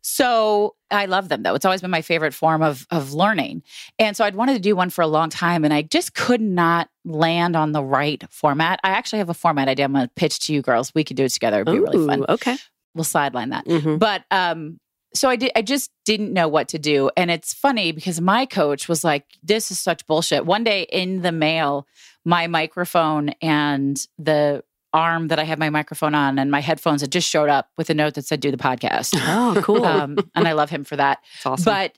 [SPEAKER 8] So I love them though. It's always been my favorite form of of learning. And so I'd wanted to do one for a long time and I just could not land on the right format. I actually have a format idea I'm going to pitch to you girls. We could do it together. It'd be really fun.
[SPEAKER 1] Okay.
[SPEAKER 8] We'll sideline that.
[SPEAKER 1] Mhm.
[SPEAKER 8] But um so I did I just didn't know what to do. And it's funny because my coach was like, this is such bullshit. One day in the mail, my microphone and the arm that I have my microphone on and my headphones had just showed up with a note that said do the podcast.
[SPEAKER 1] Oh, cool.
[SPEAKER 8] um, and I love him for that.
[SPEAKER 2] It's awesome.
[SPEAKER 8] But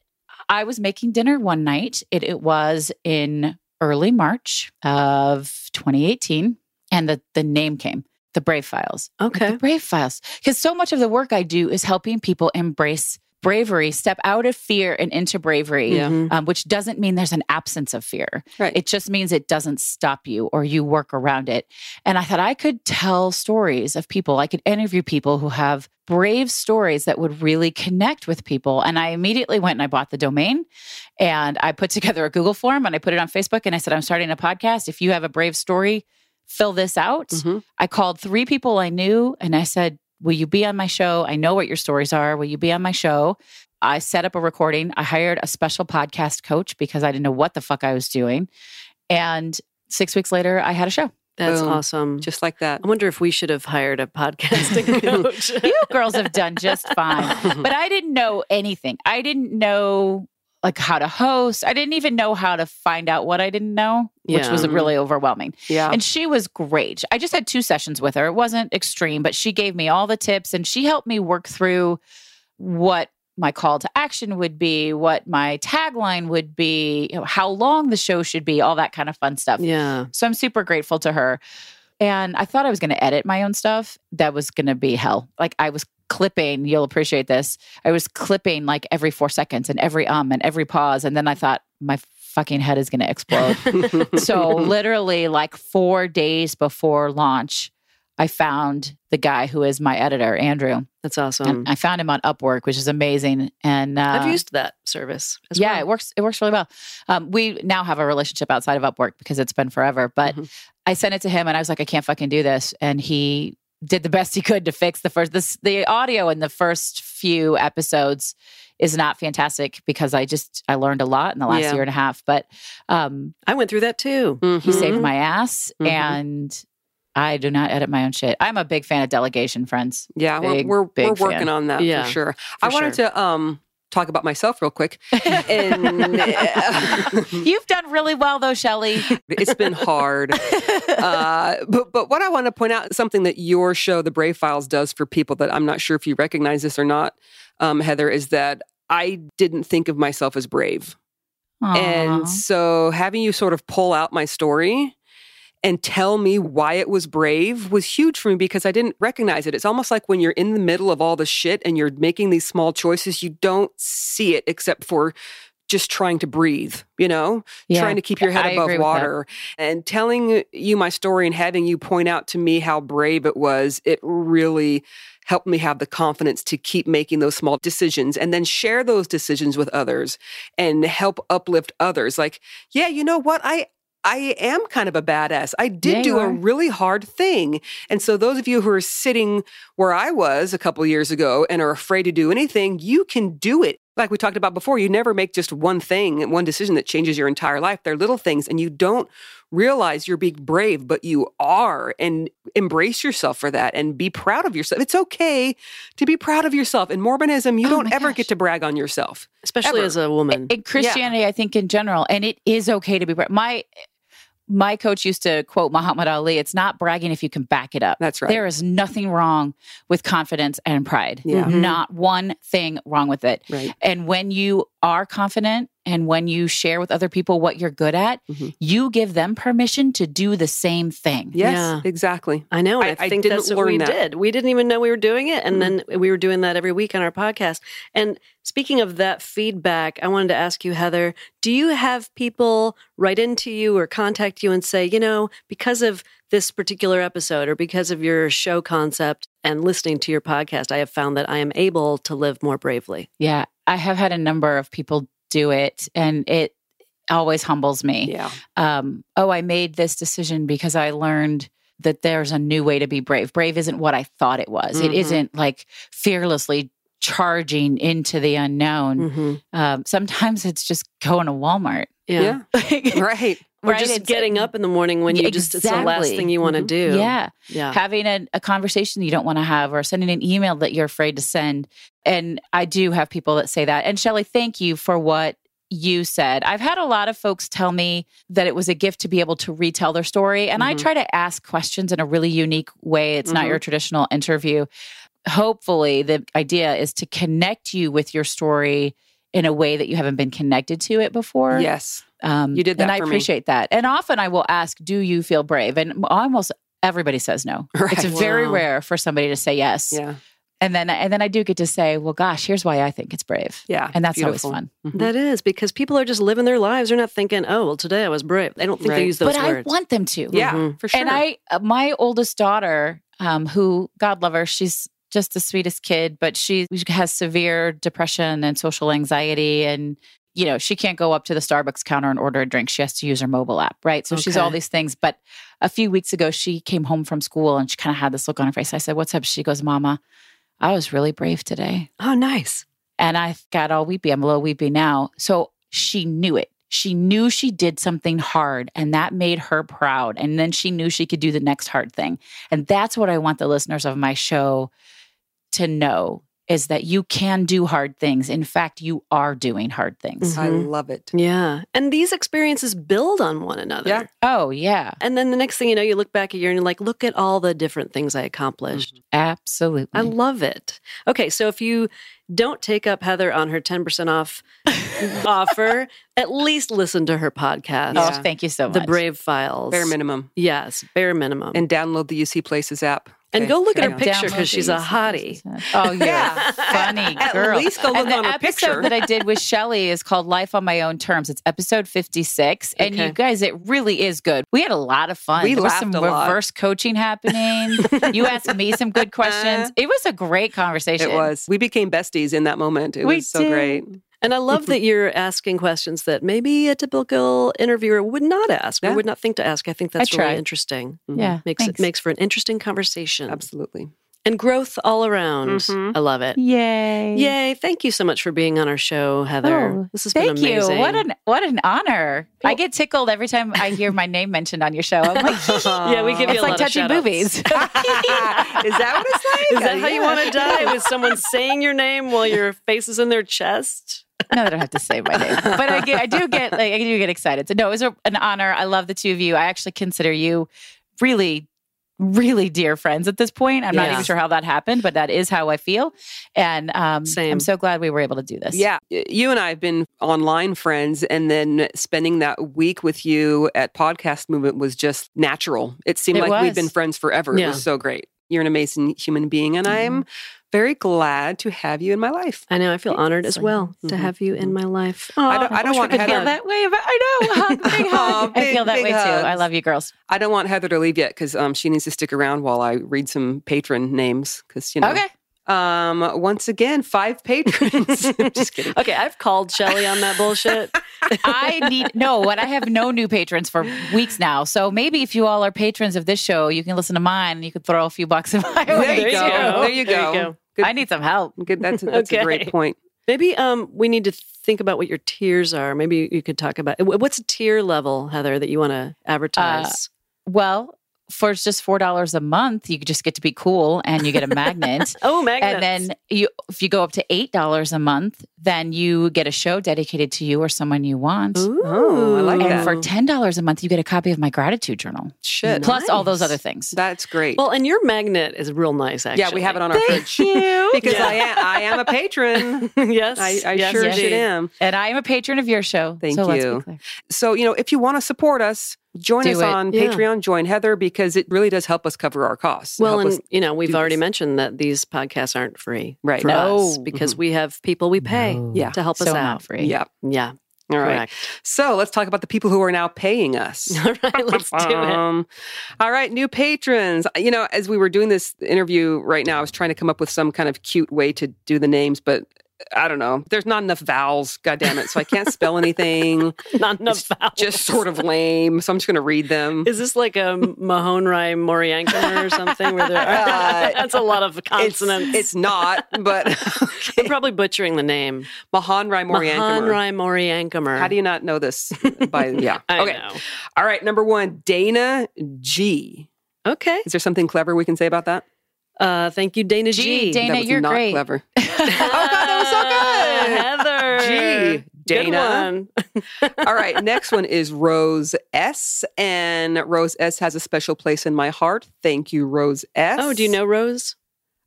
[SPEAKER 8] I was making dinner one night. It, it was in early March of 2018, and the, the name came the Brave Files.
[SPEAKER 1] okay.
[SPEAKER 8] The Brave Files. Because so much of the work I do is helping people embrace bravery, step out of fear and into bravery,
[SPEAKER 2] Yeah.
[SPEAKER 1] Mhm.
[SPEAKER 8] um, which doesn't mean there's an absence of fear.
[SPEAKER 2] Right.
[SPEAKER 8] It just means it doesn't stop you or you work around it. And I thought I could tell stories of people, I could interview people who have brave stories that would really connect with people. And I immediately went and I bought the domain and I put [LAUGHS] together a Google form and I put it on Facebook and I said, I'm starting a podcast. If you have a brave story, fill this out.
[SPEAKER 2] Mhm.
[SPEAKER 8] I called three people I knew and I said, Will you be on my show? I know what your stories are. Will you be on my show? I set up a recording. I hired a special podcast coach because I didn't know what the fuck I was doing. And six weeks later, I had a show.
[SPEAKER 1] That's
[SPEAKER 2] Boom.
[SPEAKER 1] awesome.
[SPEAKER 2] Just like that.
[SPEAKER 1] I wonder if we should have hired a podcasting [LAUGHS] coach.
[SPEAKER 8] You girls have done just fine. [LAUGHS] But I didn't know anything. I didn't know like how to host. I didn't even know how to find out what I didn't know, which was really overwhelming.
[SPEAKER 2] Yeah.
[SPEAKER 8] And she was great. I just had two sessions with her. It wasn't extreme, but she gave me all the tips and she helped me work through what my call to action would be, what my tagline would be, you know, how long the show should be, all that kind of fun stuff.
[SPEAKER 1] yeah.
[SPEAKER 8] So I'm super grateful to her. And I thought I was going to edit my own stuff. That was going to be hell. Like I was clipping, you'll appreciate this. I was clipping like every four seconds and every um and every pause. And then I thought my fucking head is going to explode. [LAUGHS] so literally like four days before launch, I found the guy who is my editor, Andrew.
[SPEAKER 1] That's awesome.
[SPEAKER 8] And I found him on Upwork, which is amazing. And uh,
[SPEAKER 1] I've used that service as
[SPEAKER 8] yeah,
[SPEAKER 1] well.
[SPEAKER 8] it works. It works really well. Um, we now have a relationship outside of Upwork because it's been forever. But
[SPEAKER 1] Mhm.
[SPEAKER 8] I sent it to him, and I was like, I can't fucking do this, and he did the best he could to fix the first. This the audio in the first few episodes is not fantastic because I just I learned a lot in the last
[SPEAKER 2] Yeah.
[SPEAKER 8] year and a half. But um,
[SPEAKER 1] I went through that too.
[SPEAKER 8] he
[SPEAKER 2] Mhm.
[SPEAKER 8] saved my ass,
[SPEAKER 2] Mhm.
[SPEAKER 8] and I do not edit my own shit. I'm a big fan of delegation, friends.
[SPEAKER 2] Yeah,
[SPEAKER 8] Big,
[SPEAKER 2] we're we're,
[SPEAKER 8] big
[SPEAKER 2] we're working
[SPEAKER 8] fan.
[SPEAKER 2] on that
[SPEAKER 1] Yeah,
[SPEAKER 2] for sure.
[SPEAKER 1] for
[SPEAKER 2] I wanted
[SPEAKER 1] sure.
[SPEAKER 2] to um talk about myself real quick. And [LAUGHS]
[SPEAKER 8] You've done really well though, Shelly.
[SPEAKER 2] it's been hard. [LAUGHS] Uh, but but what I want to point out something that your show, The Brave Files, does for people that I'm not sure if you recognize this or not, um, Heather, is that I didn't think of myself as brave.
[SPEAKER 8] Aw.
[SPEAKER 2] And so having you sort of pull out my story and tell me why it was brave was huge for me because I didn't recognize it. It's almost like when you're in the middle of all the shit and you're making these small choices, you don't see it except for just trying to breathe, you know,
[SPEAKER 8] Yeah.
[SPEAKER 2] trying to keep your head
[SPEAKER 8] I
[SPEAKER 2] above
[SPEAKER 8] agree with that.
[SPEAKER 2] water. And telling you my story and having you point out to me how brave it was, it really helped me have the confidence to keep making those small decisions and then share those decisions with others and help uplift others. Like, yeah, you know what? I I am kind of a badass. I did
[SPEAKER 8] Yeah,
[SPEAKER 2] do
[SPEAKER 8] you
[SPEAKER 2] a really hard thing. And so, those of you who are sitting where I was a couple years ago and are afraid to do anything, you can do it. Like we talked about before, you never make just one thing, one decision that changes your entire life. They're little things, and you don't realize you're being brave, but you are. And embrace yourself for that and be proud of yourself. It's okay to be proud of yourself. In Mormonism, you
[SPEAKER 8] Oh
[SPEAKER 2] don't ever
[SPEAKER 8] gosh.
[SPEAKER 2] get to brag on yourself.
[SPEAKER 1] especially
[SPEAKER 2] Ever.
[SPEAKER 1] as a woman.
[SPEAKER 8] in Christianity, I think in general, and it is okay to be bra- my my coach used to quote Muhammad Ali. It's not bragging if you can back it up.
[SPEAKER 2] That's right.
[SPEAKER 8] There is nothing wrong with confidence and pride.
[SPEAKER 2] Yeah.
[SPEAKER 1] Mhm.
[SPEAKER 8] Not one thing wrong with it.
[SPEAKER 2] Right.
[SPEAKER 8] And when you are confident and when you share with other people what you're good at,
[SPEAKER 2] Mhm.
[SPEAKER 8] you give them permission to do the same thing.
[SPEAKER 2] Yes,
[SPEAKER 1] Yeah.
[SPEAKER 2] exactly.
[SPEAKER 1] I know. and
[SPEAKER 2] I-
[SPEAKER 1] I,
[SPEAKER 2] I
[SPEAKER 1] think
[SPEAKER 2] didn't
[SPEAKER 1] that's what we
[SPEAKER 2] that.
[SPEAKER 1] did. We didn't even know we were doing it. And then we were doing that every week on our podcast. And speaking of that feedback, I wanted to ask you, Heather, do you have people write into you or contact you and say, you know, because of this particular episode or because of your show concept and listening to your podcast, I have found that I am able to live more bravely?
[SPEAKER 8] Yeah. I have had a number of people do it and it always humbles me.
[SPEAKER 2] Yeah.
[SPEAKER 8] um, oh, I made this decision because I learned that there's a new way to be brave. Brave isn't what I thought it was. It
[SPEAKER 2] Mhm.
[SPEAKER 8] isn't like fearlessly charging into the unknown.
[SPEAKER 1] Mm-hmm.
[SPEAKER 8] Um, sometimes it's just going to Walmart.
[SPEAKER 1] Yeah. [LAUGHS]
[SPEAKER 2] Yeah. right.
[SPEAKER 1] Or
[SPEAKER 8] Right?
[SPEAKER 1] just
[SPEAKER 8] It's-
[SPEAKER 1] getting up in the morning when you just, it's the last thing you want to
[SPEAKER 2] Mhm.
[SPEAKER 1] do.
[SPEAKER 8] Yeah.
[SPEAKER 1] Yeah.
[SPEAKER 8] Having a, a conversation you don't want to have or sending an email that you're afraid to send. And I do have people that say that. And Shelly, thank you for what you said. I've had a lot of folks tell me that it was a gift to be able to retell their story. And I
[SPEAKER 2] Mhm.
[SPEAKER 8] try to ask questions in a really unique way. It's not
[SPEAKER 2] Mhm.
[SPEAKER 8] your traditional interview. Hopefully, the idea is to connect you with your story in a way that you haven't been connected to it before.
[SPEAKER 2] Yes.
[SPEAKER 8] Um,
[SPEAKER 2] You did that
[SPEAKER 8] and I
[SPEAKER 2] for me.
[SPEAKER 8] appreciate that. And often I will ask, "Do you feel brave?" And almost everybody says no. [LAUGHS] It's
[SPEAKER 2] Right.
[SPEAKER 8] very rare for somebody to say yes.
[SPEAKER 2] Yeah.
[SPEAKER 8] And then and then I do get to say, "Well, gosh, here's why I think it's brave."
[SPEAKER 2] Yeah.
[SPEAKER 8] And that's
[SPEAKER 2] Beautiful.
[SPEAKER 8] always fun.
[SPEAKER 2] Mhm.
[SPEAKER 1] That is because people are just living their lives. They're not thinking, "Oh, well, today I was brave." They don't think they use those
[SPEAKER 8] but
[SPEAKER 1] words.
[SPEAKER 8] I want them to.
[SPEAKER 2] Yeah,
[SPEAKER 1] Mhm.
[SPEAKER 2] for sure.
[SPEAKER 8] And I, uh, my oldest daughter, um, who God love her, she's just the sweetest kid, but she has severe depression and social anxiety, and you know she can't go up to the Starbucks counter and order a drink. She has to use her mobile app, right? So she's all these things. But a few weeks ago, she came home from school and she kind of had this look on her face. I said, "What's up?" She goes, "Mama, I was really brave today."
[SPEAKER 1] oh, nice.
[SPEAKER 8] And I got all weepy. I'm a little weepy now. So she knew it. She knew she did something hard and that made her proud. And then she knew she could do the next hard thing. And that's what I want the listeners of my show to know is that you can do hard things. In fact, you are doing hard things.
[SPEAKER 2] I
[SPEAKER 1] Mhm.
[SPEAKER 2] love it.
[SPEAKER 1] Yeah, and these experiences build on one another.
[SPEAKER 2] Yeah.
[SPEAKER 8] Oh, yeah.
[SPEAKER 1] And then the next thing you know, you look back a year and you're like, look at all the different things I accomplished.
[SPEAKER 8] Absolutely.
[SPEAKER 1] I love it. Okay, so if you don't take up Heather on her 10% off [LAUGHS] offer, at least listen to her podcast,
[SPEAKER 8] oh,
[SPEAKER 2] Yeah.
[SPEAKER 8] thank you so much.
[SPEAKER 1] The Brave Files.
[SPEAKER 2] Bare minimum.
[SPEAKER 1] Yes, bare minimum.
[SPEAKER 2] And download the UC Places app.
[SPEAKER 1] And go look at her picture because she's a hottie.
[SPEAKER 8] Oh,
[SPEAKER 2] Yeah. [LAUGHS]
[SPEAKER 8] funny girl.
[SPEAKER 2] At least go look
[SPEAKER 8] and the
[SPEAKER 2] on her
[SPEAKER 8] episode
[SPEAKER 2] picture.
[SPEAKER 8] that I did with Shelly is called Life on My Own Terms. It's episode 56. And you guys, it really is good. We had a lot of fun.
[SPEAKER 2] We
[SPEAKER 8] there was some
[SPEAKER 2] a lot.
[SPEAKER 8] reverse coaching happening. [LAUGHS] you asked me some good questions. Uh-huh. It was a great conversation.
[SPEAKER 2] It was. We became besties in that moment. It
[SPEAKER 8] We
[SPEAKER 2] was so
[SPEAKER 8] did.
[SPEAKER 2] great.
[SPEAKER 1] And I love that [LAUGHS] you're asking questions that maybe a typical interviewer would not ask or would not think to ask. I think that's
[SPEAKER 8] I
[SPEAKER 1] really interesting.
[SPEAKER 2] Mhm.
[SPEAKER 8] Yeah.
[SPEAKER 1] Makes
[SPEAKER 8] thanks.
[SPEAKER 1] it makes for an interesting conversation
[SPEAKER 2] Absolutely.
[SPEAKER 1] and growth all around.
[SPEAKER 2] Mhm.
[SPEAKER 1] I love it.
[SPEAKER 8] Yay.
[SPEAKER 1] Yay! Thank you so much for being on our show, Heather.
[SPEAKER 8] Oh,
[SPEAKER 1] this has
[SPEAKER 8] Thank
[SPEAKER 1] been
[SPEAKER 8] you. What an what an honor. I get tickled every time I hear my name mentioned on your show. I'm like, [LAUGHS]
[SPEAKER 1] yeah, we give you
[SPEAKER 8] it's
[SPEAKER 1] a
[SPEAKER 8] like
[SPEAKER 1] lot
[SPEAKER 8] touching
[SPEAKER 1] of
[SPEAKER 8] movies. [LAUGHS]
[SPEAKER 2] Is that what it's like?
[SPEAKER 1] Is that how you want to die? With someone saying your name while your face is in their chest?
[SPEAKER 8] No, I don't have to say my name, but I get, I do get, like, I do get excited. So no, it was a, an honor. I love the two of you. I actually consider you really, really dear friends at this point. I'm not even sure how that happened, but that is how I feel, and um,
[SPEAKER 1] Same.
[SPEAKER 8] I'm so glad we were able to do this.
[SPEAKER 2] Yeah, you and I have been online friends, and then spending that week with you at Podcast Movement was just natural. It seemed
[SPEAKER 8] It
[SPEAKER 2] like
[SPEAKER 8] we've
[SPEAKER 2] been friends forever. It was so great. You're an amazing human being, and I'm very glad to have you in my life.
[SPEAKER 1] I know. I feel honored as well to
[SPEAKER 2] Mhm.
[SPEAKER 1] have you in my life.
[SPEAKER 2] I don't- I don't
[SPEAKER 1] wish we
[SPEAKER 2] want
[SPEAKER 1] could
[SPEAKER 8] I feel that way. But I know. Hug, [LAUGHS] big hug.
[SPEAKER 2] Aw,
[SPEAKER 8] I feel that
[SPEAKER 2] big
[SPEAKER 8] way too. I love you, girls.
[SPEAKER 2] I don't want Heather to leave yet because um, she needs to stick around while I read some patron names. Because you know,
[SPEAKER 8] Okay.
[SPEAKER 2] Um, once again, five patrons. [LAUGHS] Just kidding.
[SPEAKER 1] Okay, I've called Shelly on that bullshit. [LAUGHS]
[SPEAKER 8] I need no, what I have no new patrons for weeks now. So maybe if you all are patrons of this show, you can listen to mine and you can throw a few bucks in my way.
[SPEAKER 2] There
[SPEAKER 8] way
[SPEAKER 2] you go. There you go. Good.
[SPEAKER 8] I need some help.
[SPEAKER 2] Good. That's, [LAUGHS] that's a great point.
[SPEAKER 1] Maybe um, we need to think about what your tiers are. Maybe you could talk about what's a tier level, Heather, that you want to advertise.
[SPEAKER 8] Well, for just four dollars a month, you just get to be cool and you get a magnet. [LAUGHS]
[SPEAKER 1] oh, magnets.
[SPEAKER 8] and then you if you go up to eight dollars a month, then you get a show dedicated to you or someone you want.
[SPEAKER 2] Oh, I like
[SPEAKER 1] Ooh.
[SPEAKER 2] that.
[SPEAKER 8] And for ten dollars a month, you get a copy of my gratitude journal.
[SPEAKER 2] Shit.
[SPEAKER 8] Plus all those other things.
[SPEAKER 2] That's great.
[SPEAKER 1] Well, and your magnet is real nice, actually.
[SPEAKER 2] yeah, we have it on our fridge.
[SPEAKER 8] you. [LAUGHS]
[SPEAKER 2] because
[SPEAKER 1] Yeah.
[SPEAKER 2] I am I am a patron. [LAUGHS]
[SPEAKER 1] yes,
[SPEAKER 2] I, I
[SPEAKER 1] yes,
[SPEAKER 2] sure
[SPEAKER 1] indeed.
[SPEAKER 2] shit am.
[SPEAKER 8] And I am a patron of your show.
[SPEAKER 2] Thank
[SPEAKER 8] so Let's
[SPEAKER 2] you.
[SPEAKER 8] be clear.
[SPEAKER 2] So, you know, if you want to support us, join
[SPEAKER 8] Do
[SPEAKER 2] us
[SPEAKER 8] it.
[SPEAKER 2] on
[SPEAKER 1] Yeah.
[SPEAKER 2] Patreon, join Heather because it really does help us cover our costs.
[SPEAKER 1] Well,
[SPEAKER 2] Help
[SPEAKER 1] and you know, we've already
[SPEAKER 2] this.
[SPEAKER 1] mentioned that these podcasts aren't free,
[SPEAKER 2] Right.
[SPEAKER 1] For
[SPEAKER 8] No.
[SPEAKER 1] us because mm-hmm. we have people we pay
[SPEAKER 2] Yeah.
[SPEAKER 1] to help
[SPEAKER 8] So
[SPEAKER 1] us
[SPEAKER 8] not
[SPEAKER 1] out.
[SPEAKER 8] free.
[SPEAKER 2] yeah.
[SPEAKER 1] Yeah,
[SPEAKER 2] All right.
[SPEAKER 1] correct.
[SPEAKER 2] So let's talk about the people who are now paying us. [LAUGHS]
[SPEAKER 1] All right, let's do it.
[SPEAKER 2] All right, new patrons. You know, as we were doing this interview right now, I was trying to come up with some kind of cute way to do the names, but I don't know. There's not enough vowels, God damn it. So I can't spell anything. [LAUGHS]
[SPEAKER 1] Not enough
[SPEAKER 2] It's
[SPEAKER 1] vowels.
[SPEAKER 2] Just sort of lame. So I'm just going to read them.
[SPEAKER 1] Is this like a Mahonri Moriancumer or something? Where there [LAUGHS]
[SPEAKER 2] Uh,
[SPEAKER 1] that's a lot of consonants.
[SPEAKER 2] it's not, but [LAUGHS]
[SPEAKER 1] I'm probably butchering the name.
[SPEAKER 2] Mahanrai Moriancumer.
[SPEAKER 1] Mahonri Moriancumer.
[SPEAKER 2] How do you not know this? By yeah.
[SPEAKER 1] I
[SPEAKER 2] okay.
[SPEAKER 1] know.
[SPEAKER 2] All right. Number one, Dana G.
[SPEAKER 1] Okay.
[SPEAKER 2] Is there something clever we can say about that?
[SPEAKER 1] Uh, thank you, Dana G.
[SPEAKER 8] Gee, Dana,
[SPEAKER 2] that was
[SPEAKER 8] you're
[SPEAKER 2] not
[SPEAKER 8] great.
[SPEAKER 2] clever. oh God, that was so good.
[SPEAKER 1] Heather.
[SPEAKER 2] Gee, Dana.
[SPEAKER 1] Good one. [LAUGHS]
[SPEAKER 2] All right, next one is Rose S. And Rose S has a special place in my heart. Thank you, Rose S.
[SPEAKER 1] Oh, do you know Rose?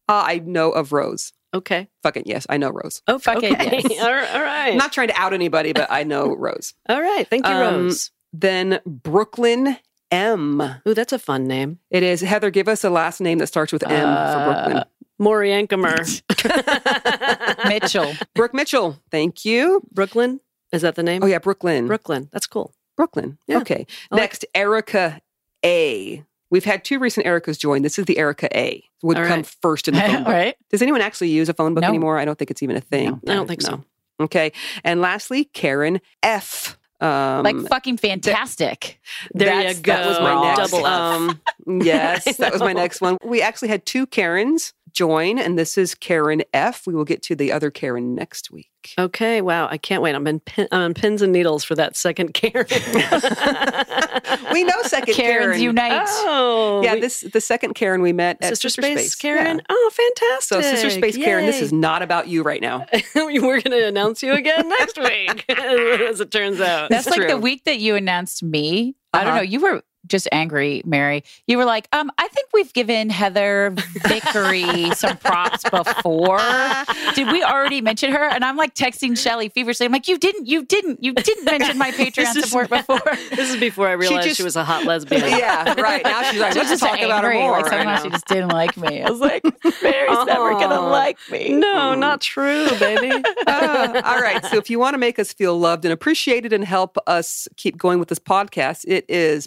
[SPEAKER 2] Uh, I know of Rose.
[SPEAKER 1] Okay.
[SPEAKER 2] Fucking yes, I know Rose.
[SPEAKER 1] Oh,
[SPEAKER 8] Fuck it, yes. [LAUGHS]
[SPEAKER 1] all right. All right.
[SPEAKER 2] I'm not trying to out anybody, but I know [LAUGHS] Rose.
[SPEAKER 1] all right. Thank you,
[SPEAKER 2] Um,
[SPEAKER 1] Rose.
[SPEAKER 2] Then Brooklyn M.
[SPEAKER 1] Ooh, that's a fun name.
[SPEAKER 2] It is Heather. Give us a last name that starts with M for Brooklyn.
[SPEAKER 1] Moriancumer. [LAUGHS]
[SPEAKER 8] Mitchell.
[SPEAKER 2] Brooke Mitchell. Thank you.
[SPEAKER 1] Brooklyn? Is that the name?
[SPEAKER 2] Oh yeah, Brooklyn.
[SPEAKER 1] Brooklyn. That's cool.
[SPEAKER 2] Brooklyn.
[SPEAKER 1] Yeah.
[SPEAKER 2] Okay.
[SPEAKER 1] I like-
[SPEAKER 2] Next, Erica A. We've had two recent Ericas join. This is the Erica A. Would
[SPEAKER 1] All
[SPEAKER 2] come
[SPEAKER 1] right.
[SPEAKER 2] first in the [LAUGHS] phone book.
[SPEAKER 8] right?
[SPEAKER 2] Does anyone actually use a phone book
[SPEAKER 8] No.
[SPEAKER 2] anymore? I don't think it's even a thing.
[SPEAKER 1] I don't think so.
[SPEAKER 2] Okay. And lastly, Karen F. Um,
[SPEAKER 8] Like fucking fantastic.
[SPEAKER 1] There you go.
[SPEAKER 2] That was my next.
[SPEAKER 1] Double F.
[SPEAKER 2] Um, yes, that was my [LAUGHS] next one. We actually had two Karens join, and this is Karen F. We will get to the other Karen next week.
[SPEAKER 1] Okay. Wow. I can't wait. I'm in, pin, I'm on pins and needles for that second Karen. [LAUGHS]
[SPEAKER 2] We know second
[SPEAKER 8] Karens
[SPEAKER 2] Karen.
[SPEAKER 8] unite.
[SPEAKER 1] Oh.
[SPEAKER 2] yeah,
[SPEAKER 1] we-
[SPEAKER 2] this the second Karen we met at
[SPEAKER 1] Sister,
[SPEAKER 2] Sister,
[SPEAKER 1] Space, Karen.
[SPEAKER 2] Yeah.
[SPEAKER 1] Oh, fantastic.
[SPEAKER 2] So Sister Space Karen, this is not about you right now. [LAUGHS]
[SPEAKER 1] We're going to announce you again [LAUGHS] next week, as it turns out.
[SPEAKER 8] That's
[SPEAKER 2] It's
[SPEAKER 8] like the week that you announced me. I don't
[SPEAKER 2] Uh-huh.
[SPEAKER 8] know. You were just angry, Mary. You were like, um, I think we've given Heather Vickery some props before. Did we already mention her? And I'm like texting Shelly feverishly. I'm like, you didn't, you didn't, you didn't mention my Patreon [LAUGHS]
[SPEAKER 1] This is-
[SPEAKER 8] support before. [LAUGHS]
[SPEAKER 1] This is before I realized she,
[SPEAKER 2] just-
[SPEAKER 1] was a hot lesbian. [LAUGHS]
[SPEAKER 2] yeah, right. Now she's like,
[SPEAKER 8] She
[SPEAKER 2] let's
[SPEAKER 8] just
[SPEAKER 2] talk about her
[SPEAKER 8] angry.
[SPEAKER 2] more.
[SPEAKER 8] Like somehow
[SPEAKER 2] know.
[SPEAKER 8] she just didn't like me. I was like, Mary's never gonna like me.
[SPEAKER 1] No, not true, baby.
[SPEAKER 2] Uh, all right. So if you want to make us feel loved and appreciated and help us keep going with this podcast, it is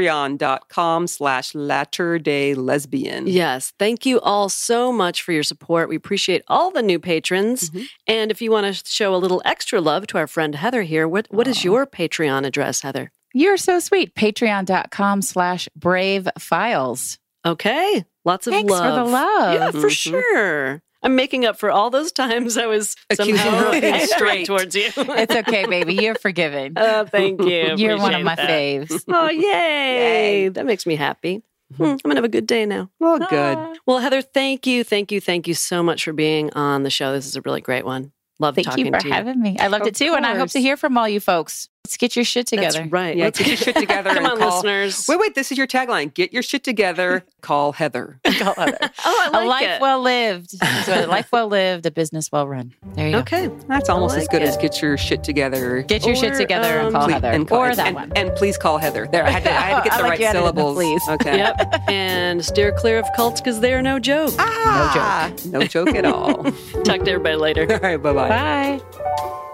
[SPEAKER 2] patreon.com slash latter day lesbian.
[SPEAKER 1] Yes. Thank you all so much for your support. We appreciate all the new patrons.
[SPEAKER 2] Mhm.
[SPEAKER 1] And if you want to show a little extra love to our friend Heather here, what, what is your Patreon address, Heather?
[SPEAKER 8] You're so sweet. Patreon.com slash brave files.
[SPEAKER 1] Okay. Lots of
[SPEAKER 8] Thanks
[SPEAKER 1] love.
[SPEAKER 8] for the love.
[SPEAKER 1] Yeah, for
[SPEAKER 2] Mhm.
[SPEAKER 1] sure. I'm making up for all those times I was
[SPEAKER 2] Accusing
[SPEAKER 1] somehow
[SPEAKER 2] her of being
[SPEAKER 1] angry
[SPEAKER 2] straight.
[SPEAKER 1] towards you.
[SPEAKER 8] It's okay, [LAUGHS] baby. You're forgiven.
[SPEAKER 1] Oh, thank you. [LAUGHS]
[SPEAKER 8] You're one of my
[SPEAKER 1] that.
[SPEAKER 8] faves. [LAUGHS]
[SPEAKER 1] Oh, yay.
[SPEAKER 2] Yay.
[SPEAKER 1] That makes me happy. Hmm, I'm going to have a good day now.
[SPEAKER 2] Well, good.
[SPEAKER 1] Well, Heather, thank you, thank you, thank you so much for being on the show. This is a really great one. Love
[SPEAKER 8] Thank
[SPEAKER 1] talking
[SPEAKER 8] you for
[SPEAKER 1] to you.
[SPEAKER 8] having me. I loved
[SPEAKER 2] Of
[SPEAKER 8] it too. And I hope to hear from all you folks. Let's get your shit together.
[SPEAKER 1] That's right.
[SPEAKER 2] Yeah,
[SPEAKER 1] Let's
[SPEAKER 2] get your shit [LAUGHS] together
[SPEAKER 1] Come on,
[SPEAKER 2] call-
[SPEAKER 1] listeners.
[SPEAKER 2] Wait, wait. This is your tagline. Get your shit together. [LAUGHS] Call Heather. [LAUGHS]
[SPEAKER 8] Call Heather.
[SPEAKER 1] Oh, I
[SPEAKER 8] a
[SPEAKER 1] like
[SPEAKER 8] life
[SPEAKER 1] it.
[SPEAKER 8] well lived. So a life well lived, a business well run. There you go.
[SPEAKER 1] Okay.
[SPEAKER 2] That's almost as good
[SPEAKER 1] it.
[SPEAKER 2] as get your shit together.
[SPEAKER 8] Get your shit together
[SPEAKER 1] um,
[SPEAKER 8] and call
[SPEAKER 2] Please-
[SPEAKER 8] Heather.
[SPEAKER 2] and call-
[SPEAKER 8] or
[SPEAKER 2] and-
[SPEAKER 8] that
[SPEAKER 2] and,
[SPEAKER 8] one.
[SPEAKER 2] And please call Heather. There, I had to, I had to get the
[SPEAKER 8] like
[SPEAKER 2] right
[SPEAKER 8] added the
[SPEAKER 2] syllables.
[SPEAKER 8] please.
[SPEAKER 2] Okay.
[SPEAKER 1] Yep. and steer clear of cults because they are no joke.
[SPEAKER 2] Ah, no joke. No joke at all.
[SPEAKER 1] Talk to everybody later.
[SPEAKER 2] all right. Bye bye.
[SPEAKER 8] Bye.